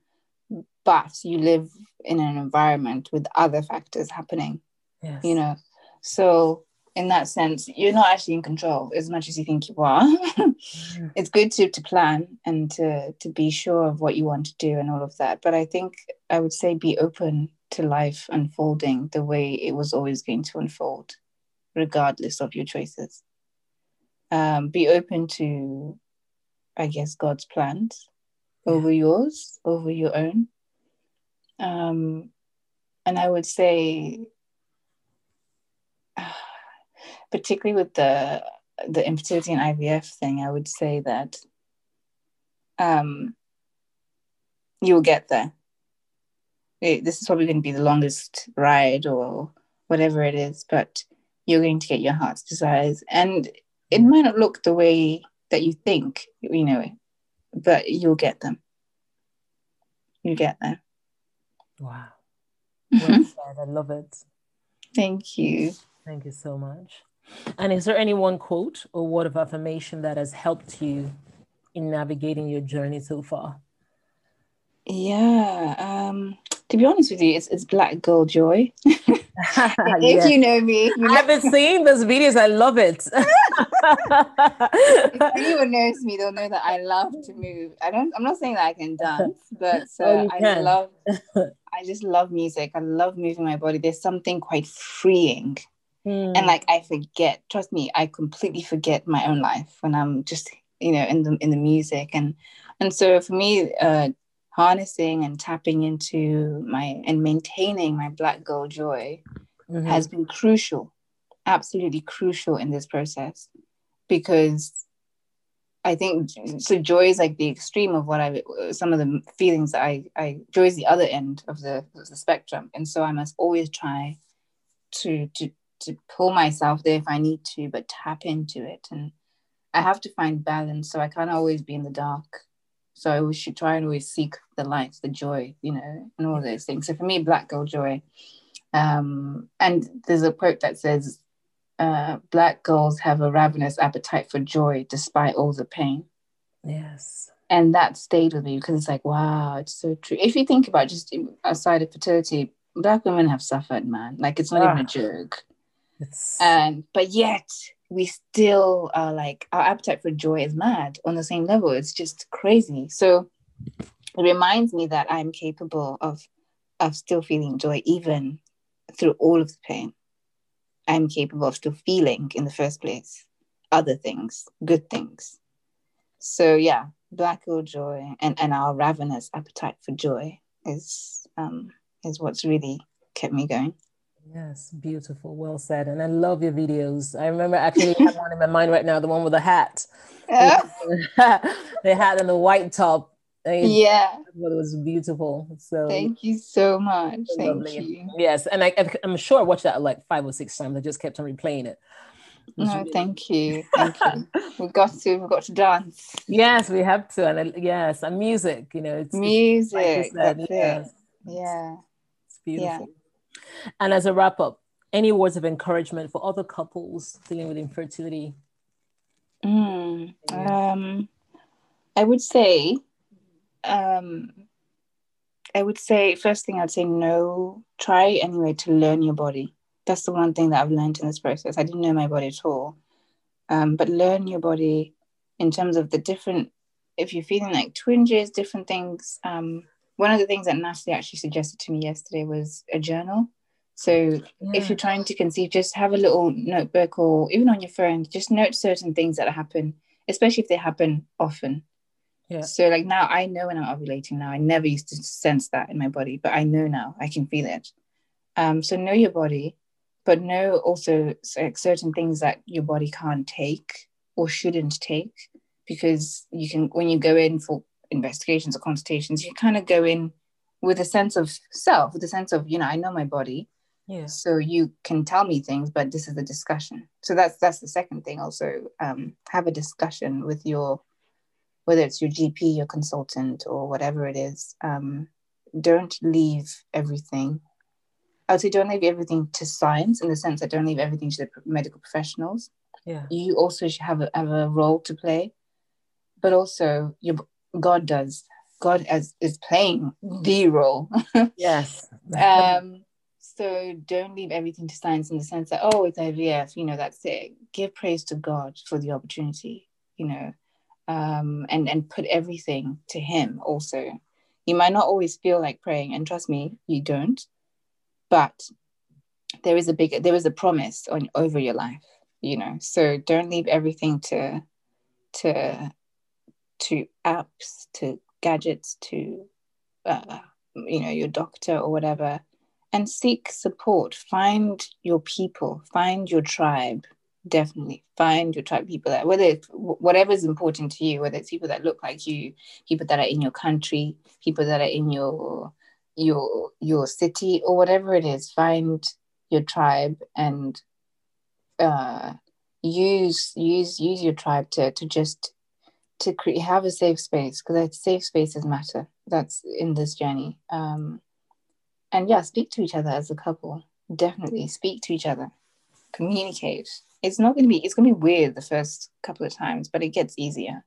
but you live in an environment with other factors happening yes. you know so in that sense you're not actually in control as much as you think you are it's good to to plan and to to be sure of what you want to do and all of that but i think i would say be open to life unfolding the way it was always going to unfold regardless of your choices. Um, be open to, I guess, God's plans yeah. over yours, over your own. Um, and I would say, particularly with the the infertility and IVF thing, I would say that um, you'll get there. It, this is probably going to be the longest ride or whatever it is, but you're going to get your heart's desires. And it might not look the way that you think, you know, but you'll get them. You get there. Wow. Well I love it. Thank you. Thank you so much. And is there any one quote or word of affirmation that has helped you in navigating your journey so far? Yeah. Um, to be honest with you, it's, it's Black Girl Joy. if yes. you know me, you know. I've been seeing those videos. I love it. if anyone knows me, they'll know that I love to move. I don't. I'm not saying that I can dance, but uh, oh, I love. I just love music. I love moving my body. There's something quite freeing, mm. and like I forget. Trust me, I completely forget my own life when I'm just you know in the in the music and and so for me. Uh, harnessing and tapping into my and maintaining my black girl joy mm-hmm. has been crucial absolutely crucial in this process because I think so. Joy is like the extreme of what I, some of the feelings that I, I joy is the other end of the, of the spectrum, and so I must always try to to to pull myself there if I need to, but tap into it, and I have to find balance. So I can't always be in the dark. So we should try and always seek the light, the joy, you know, and all those things. So for me, Black Girl Joy. Um, and there's a quote that says, uh, Black girls have a ravenous appetite for joy despite all the pain. Yes. And that stayed with me because it's like, wow, it's so true. If you think about just outside of fertility, Black women have suffered, man. Like it's not ah. even a ah. joke. It's... And but yet we still are like our appetite for joy is mad on the same level. It's just crazy. So it reminds me that I'm capable of of still feeling joy even through all of the pain. I'm capable of still feeling in the first place other things, good things. So yeah, black girl joy and, and our ravenous appetite for joy is um is what's really kept me going. Yes, beautiful. Well said. And I love your videos. I remember actually I have one in my mind right now, the one with the hat. Yeah. Oh. the hat and the white top. yeah. It was beautiful. So thank you so much. Thank lovely. you. Yes. And I, I'm sure I watched that like five or six times. I just kept on replaying it. No, really... thank you, thank you. we've got to, we've got to dance. Yes, we have to, and yes, and music. You know, it's music. It's, like said, yes. Yeah, it's beautiful. Yeah. And as a wrap up, any words of encouragement for other couples dealing with infertility? Mm, um, I would say, um, I would say first thing I'd say no. Try anyway to learn your body that's the one thing that I've learned in this process. I didn't know my body at all. Um, but learn your body in terms of the different, if you're feeling like twinges, different things. Um, one of the things that Natalie actually suggested to me yesterday was a journal. So yeah. if you're trying to conceive, just have a little notebook or even on your phone, just note certain things that happen, especially if they happen often. Yeah. So like now I know when I'm ovulating now. I never used to sense that in my body, but I know now. I can feel it. Um, so know your body but know also like certain things that your body can't take or shouldn't take because you can when you go in for investigations or consultations you kind of go in with a sense of self with a sense of you know i know my body yeah so you can tell me things but this is the discussion so that's that's the second thing also um, have a discussion with your whether it's your gp your consultant or whatever it is um, don't leave everything I would say don't leave everything to science in the sense that don't leave everything to the medical professionals. Yeah. You also should have a, have a role to play, but also your God does. God as is playing the role. yes. um. So don't leave everything to science in the sense that oh it's IVF, you know that's it. Give praise to God for the opportunity, you know, um, and and put everything to Him also. You might not always feel like praying, and trust me, you don't but there is a big there is a promise on over your life you know so don't leave everything to to to apps to gadgets to uh, you know your doctor or whatever and seek support. Find your people find your tribe definitely find your tribe people that whether it's whatever is important to you whether it's people that look like you people that are in your country people that are in your your your city or whatever it is. Find your tribe and uh, use use use your tribe to to just to create have a safe space because safe spaces matter that's in this journey um and yeah speak to each other as a couple definitely speak to each other communicate it's not going to be it's going to be weird the first couple of times but it gets easier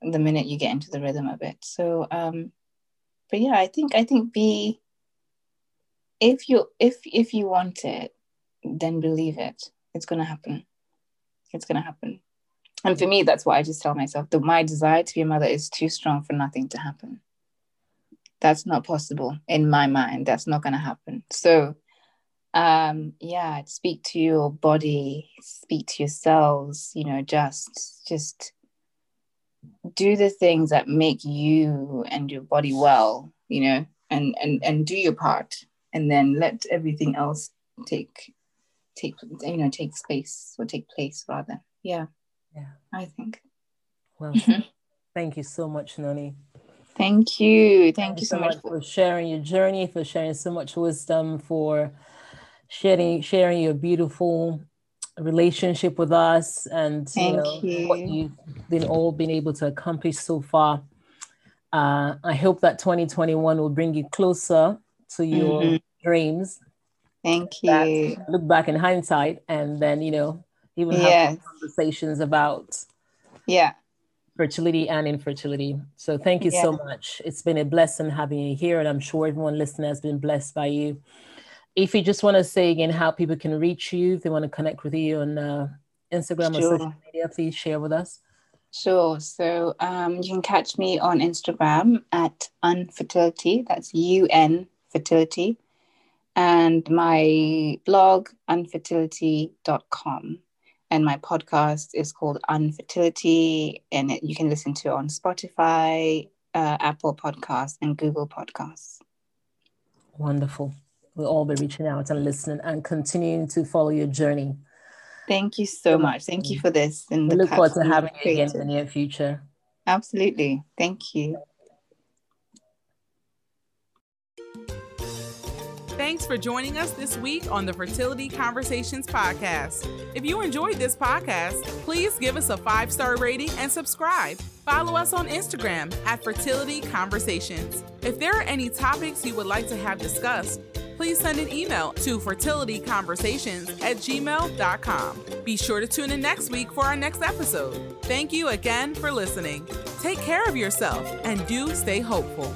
the minute you get into the rhythm of it so um but yeah, I think I think be if you if if you want it, then believe it. It's gonna happen. It's gonna happen. And for me, that's what I just tell myself that my desire to be a mother is too strong for nothing to happen. That's not possible in my mind. That's not gonna happen. So um yeah speak to your body speak to yourselves you know just just do the things that make you and your body well you know and and and do your part and then let everything else take take you know take space or take place rather yeah yeah i think well thank you so much noni thank you thank, thank you so, much for sharing your journey for sharing so much wisdom for sharing sharing your beautiful relationship with us and you know, you. what you've been all been able to accomplish so far. Uh, I hope that 2021 will bring you closer to your mm-hmm. dreams. Thank you. Look back in hindsight and then, you know, even yes. have conversations about yeah fertility and infertility. So thank you yeah. so much. It's been a blessing having you here, and I'm sure everyone listening has been blessed by you if you just want to say again how people can reach you, if they want to connect with you on uh, Instagram sure. or social media, please share with us. Sure. So um, you can catch me on Instagram at unfertility. That's U N fertility. And my blog, unfertility.com. And my podcast is called Unfertility. And it, you can listen to on Spotify, uh, Apple Podcasts, and Google Podcasts. Wonderful. We'll all be reaching out and listening and continuing to follow your journey. Thank you so much. Thank you for this. And we look forward to having you again in the near future. Absolutely. Thank you. Thanks for joining us this week on the Fertility Conversations podcast. If you enjoyed this podcast, please give us a five star rating and subscribe. Follow us on Instagram at Fertility Conversations. If there are any topics you would like to have discussed, please send an email to fertilityconversations at gmail.com. Be sure to tune in next week for our next episode. Thank you again for listening. Take care of yourself and do stay hopeful.